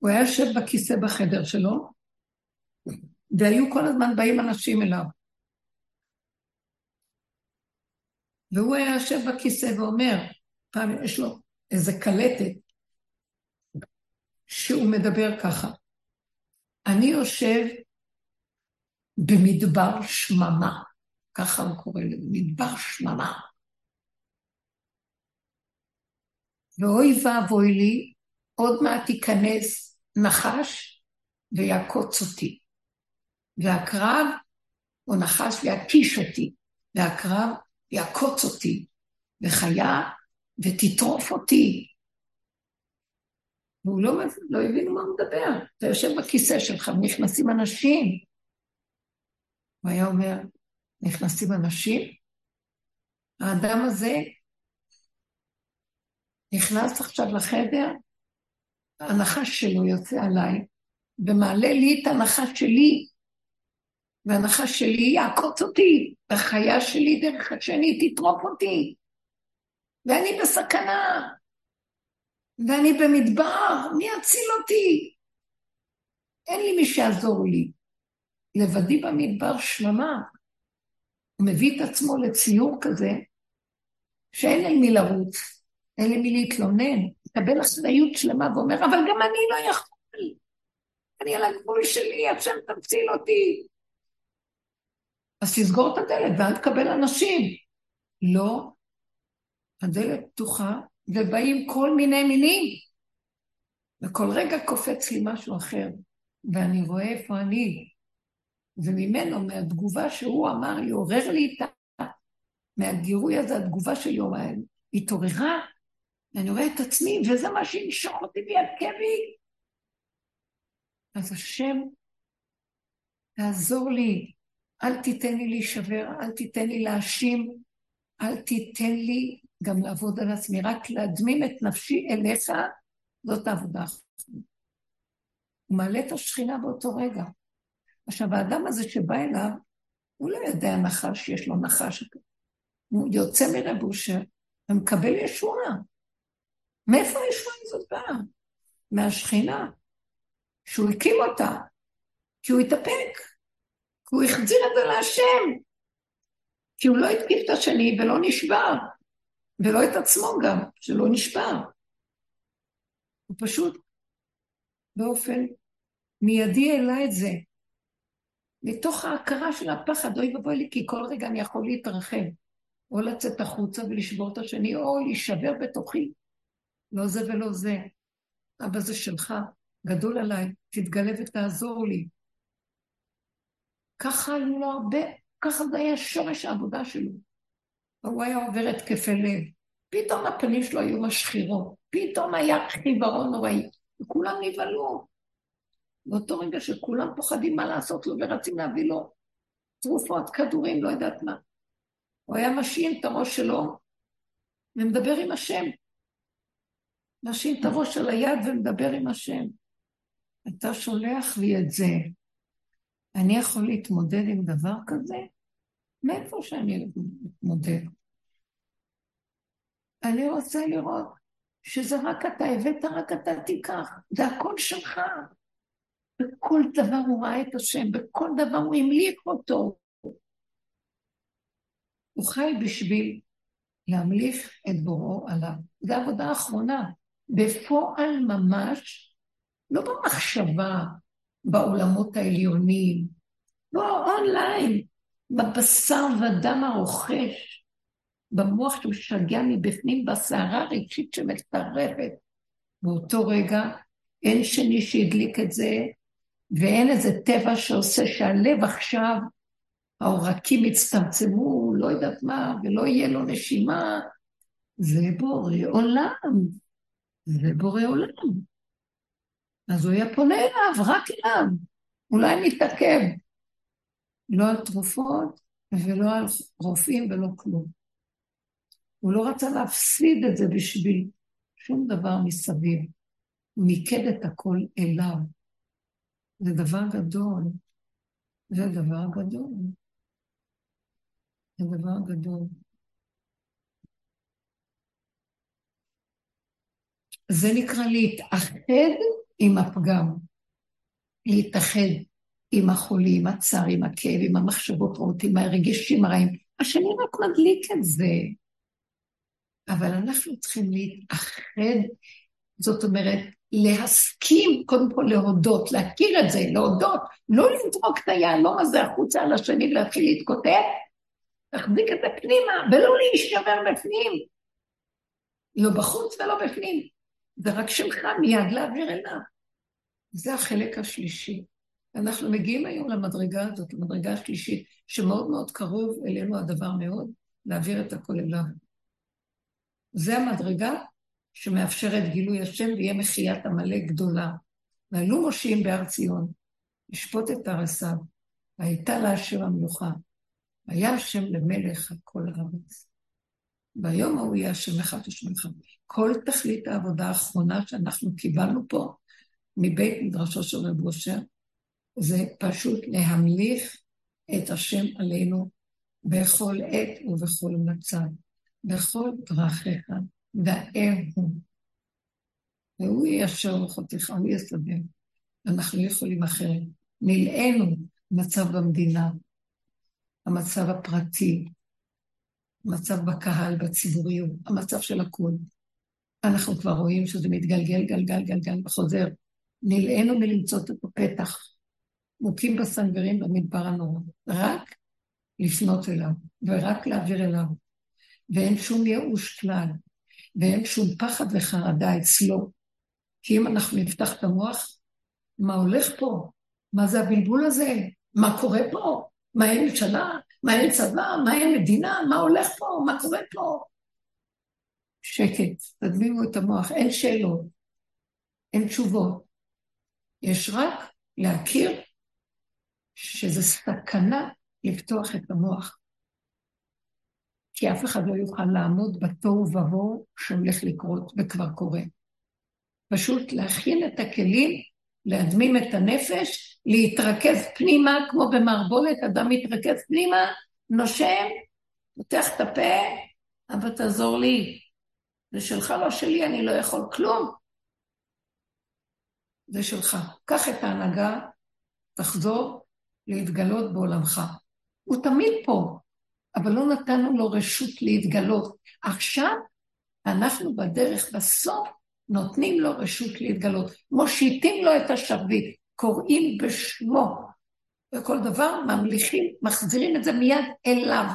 הוא היה יושב בכיסא בחדר שלו, והיו כל הזמן באים אנשים אליו. והוא היה יושב בכיסא ואומר, פעם יש לו איזה קלטת, שהוא מדבר ככה, אני יושב במדבר שממה, ככה הוא קורא לזה, מדבר שממה. ואוי ואבוי לי, עוד מעט ייכנס נחש ויעקוץ אותי. והקרב הוא נחש ויקיש אותי, והקרב יעקוץ אותי, וחיה ותטרוף אותי. והוא לא, לא הבין מה הוא מדבר. אתה יושב בכיסא שלך ונכנסים אנשים. הוא היה אומר, נכנסים אנשים, האדם הזה נכנס עכשיו לחדר, הנחש שלו יוצא עליי, ומעלה לי את הנחש שלי, והנחש שלי יעקוץ אותי, החיה שלי דרך השני תטרוף אותי, ואני בסכנה, ואני במדבר, מי יציל אותי? אין לי מי שיעזור לי. לבדי במדבר שממה. הוא מביא את עצמו לציור כזה, שאין לי מי לרוץ, אין לי מי להתלונן, מקבל אחריות שלמה ואומר, אבל גם אני לא יכול. אני על הגבול שלי, השם תציל אותי. אז תסגור את הדלת ואל תקבל אנשים. לא, הדלת פתוחה, ובאים כל מיני מינים. וכל רגע קופץ לי משהו אחר, ואני רואה איפה אני. וממנו, מהתגובה שהוא אמר לי, עורר לי את ה... מהגירוי הזה, התגובה שלי התעוררה, ואני רואה את עצמי, וזה מה שימשוך אותי ויכה בי. אז השם, תעזור לי, אל תיתן לי להישבר, אל תיתן לי להאשים, אל תיתן לי גם לעבוד על עצמי, רק להדמים את נפשי אליך, זאת העבודה האחרונה. הוא מעלה את השכינה באותו רגע. עכשיו, האדם הזה שבא אליו, הוא לא יודע נחש, יש לו נחש. הוא יוצא מרבושר ומקבל ישועה. מאיפה הישועה הזאת באה? מהשכינה, שהוא הקים אותה, כי הוא התאפק, כי הוא החזיר את זה להשם, כי הוא לא התקיף את השני ולא נשבר. ולא את עצמו גם, שלא נשבר. הוא פשוט באופן מיידי העלה את זה. מתוך ההכרה של הפחד, אוי ואבוי לי, כי כל רגע אני יכול להתרחב, או לצאת החוצה ולשבור את השני, או להישבר בתוכי. לא זה ולא זה. אבא זה שלך, גדול עליי, תתגלה ותעזור לי. ככה היו לו הרבה, ככה זה היה שורש העבודה שלו. והוא היה עובר התקפי לב. פתאום הפנים שלו היו משחירות, פתאום היה חיוורון נוראי, וכולם נבהלו. באותו רגע שכולם פוחדים מה לעשות לו ורצים להביא לו תרופות, כדורים, לא יודעת מה. הוא היה משאין את הראש שלו ומדבר עם השם. משאין את הראש על היד ומדבר עם השם. אתה שולח לי את זה. אני יכול להתמודד עם דבר כזה? מאיפה שאני מתמודד? אני רוצה לראות שזה רק אתה הבאת, רק אתה תיקח, זה הכל שלך. בכל דבר הוא ראה את השם, בכל דבר הוא המליך אותו. הוא חי בשביל להמליך את בוראו עליו. זו העבודה האחרונה. בפועל ממש, לא במחשבה, בעולמות העליונים, לא אונליין, בבשר ודם הרוכש, במוח שהוא שגע מבפנים, בסערה הרגשית שמטרפת. באותו רגע אין שני שהדליק את זה, ואין איזה טבע שעושה שהלב עכשיו, העורקים יצטמצמו, לא יודעת מה, ולא יהיה לו נשימה. זה בורא עולם. זה בורא עולם. אז הוא היה פונה אליו, רק אליו. אולי נתעכב. לא על תרופות ולא על רופאים ולא כלום. הוא לא רצה להפסיד את זה בשביל שום דבר מסביב. הוא מיקד את הכל אליו. זה דבר גדול. זה דבר גדול. זה דבר גדול. זה נקרא להתאחד עם הפגם. להתאחד עם החולי, עם הצער, עם הכאב, עם המחשבות רעות, עם הרגשים הרעים. השני רק מדליק את זה. אבל אנחנו צריכים להתאחד, זאת אומרת, להסכים, קודם כל להודות, להכיר את זה, להודות, לא לזרוק את היהלום הזה החוצה על השני ולהתחיל להתקוטט, להחזיק את זה פנימה, ולא להישבר בפנים. לא בחוץ ולא בפנים. זה רק שלך מיד להעביר אליו. זה החלק השלישי. אנחנו מגיעים היום למדרגה הזאת, למדרגה השלישית, שמאוד מאוד קרוב אלינו הדבר מאוד, להעביר את הכל אליו. זה המדרגה שמאפשרת גילוי השם ויהיה מחיית עמלק גדולה. ועלו מושיעים בהר ציון, לשפוט את הרס"ב, והייתה לה אשר המלוכה, והיה השם למלך על כל הארץ. ביום ההוא יהיה השם אחד ושמך. כל תכלית העבודה האחרונה שאנחנו קיבלנו פה מבית מדרשו של רב אושר, זה פשוט להמליך את השם עלינו בכל עת ובכל מצב, בכל דרכיך, דאר הוא. והוא יישר מוחותיך, הוא יסדר. אנחנו יכולים אחרת. נלאינו מצב במדינה, המצב הפרטי, המצב בקהל, בציבוריות, המצב של הכול. אנחנו כבר רואים שזה מתגלגל, גלגל, גלגל וחוזר. נלאינו מלמצוא את הפתח, מוכים בסנגרים במדבר הנורא. רק לפנות אליו, ורק להעביר אליו. ואין שום ייאוש כלל, ואין שום פחד וחרדה אצלו. כי אם אנחנו נפתח את המוח, מה הולך פה? מה זה הבלבול הזה? מה קורה פה? מה אין ממשלה? מה אין צבא? מה אין מדינה? מה הולך פה? מה קורה פה? שקט, תדמימו את המוח, אין שאלות, אין תשובות. יש רק להכיר שזו סכנה לפתוח את המוח. כי אף אחד לא יוכל לעמוד בתוהו ובוהו שהולך לקרות וכבר קורה. פשוט להכין את הכלים, להדמים את הנפש, להתרכז פנימה, כמו במערבולת, אדם מתרכז פנימה, נושם, פותח את הפה, אבל תעזור לי. זה שלך, לא שלי, אני לא יכול כלום. זה שלך. קח את ההנהגה, תחזור להתגלות בעולמך. הוא תמיד פה, אבל לא נתנו לו רשות להתגלות. עכשיו אנחנו בדרך, בסוף, נותנים לו רשות להתגלות. מושיטים לו את השרביט, קוראים בשמו, וכל דבר ממליכים, מחזירים את זה מיד אליו,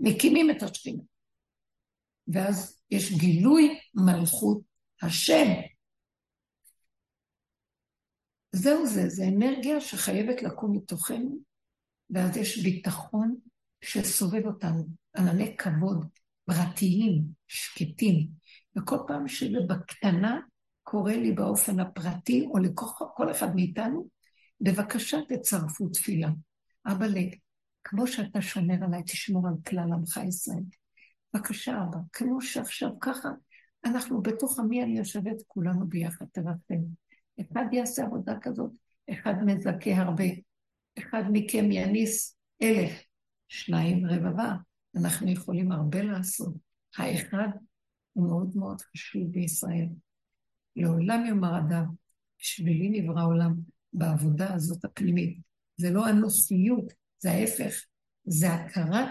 מקימים את השכינה. ואז יש גילוי מלכות השם. זהו זה, זה אנרגיה שחייבת לקום מתוכנו, ואז יש ביטחון שסובב אותנו, ענני כבוד, פרטיים, שקטים, וכל פעם שזה בקטנה קורה לי באופן הפרטי, או לכל אחד מאיתנו, בבקשה תצרפו תפילה. אבא, כמו שאתה שומר עליי, תשמור על כלל עמך ישראל. בבקשה, אבא, כמו שעכשיו ככה, אנחנו בתוך עמי אני יושבת, כולנו ביחד, תרחם. אחד יעשה עבודה כזאת, אחד מזכה הרבה, אחד מכם יניס אלף, שניים רבבה. אנחנו יכולים הרבה לעשות. האחד הוא מאוד מאוד חשוב בישראל. לעולם יאמר אדם, בשבילי נברא עולם, בעבודה הזאת הפנימית. זה לא הנושאיות, זה ההפך, זה הכרת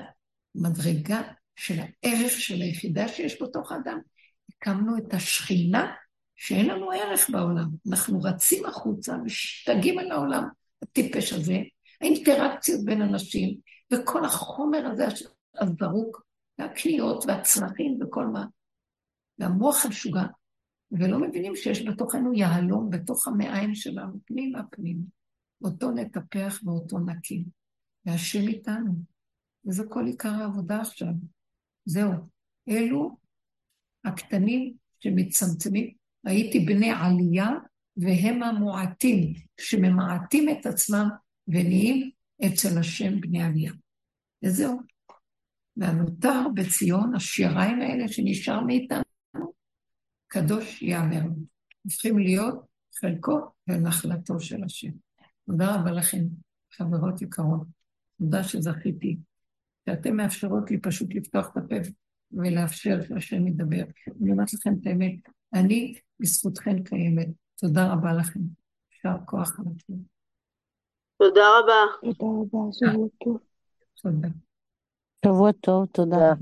מדרגה של הערך של היחידה שיש בתוך האדם. הקמנו את השכינה שאין לנו ערך בעולם. אנחנו רצים החוצה, משתגעים על העולם הטיפש הזה, האינטראקציות בין אנשים, וכל החומר הזה הזרוק, והקניות והצרכים וכל מה. והמוח המשוגע, ולא מבינים שיש בתוכנו יהלום בתוך המעיים שלנו, פנימה פנימה. אותו נטפח ואותו נקים. והשם איתנו. וזה כל עיקר העבודה עכשיו. זהו. אלו הקטנים שמצמצמים. ראיתי בני עלייה, והם המועטים, שממעטים את עצמם ונהיים אצל השם בני עלייה. וזהו. והנותר בציון, השיריים האלה שנשאר מאיתנו, קדוש יאמר. הופכים להיות חלקו ונחלתו של השם. תודה רבה לכם, חברות יקרות. תודה שזכיתי, שאתם מאפשרות לי פשוט לפתוח את הפה ולאפשר שהשם ידבר. אני אומרת לכם את האמת, אני בזכותכם קיימת. תודה רבה לכם. יישר כוח על הכול. תודה רבה. תודה רבה, שבוע טוב. תודה. שבוע טוב, תודה.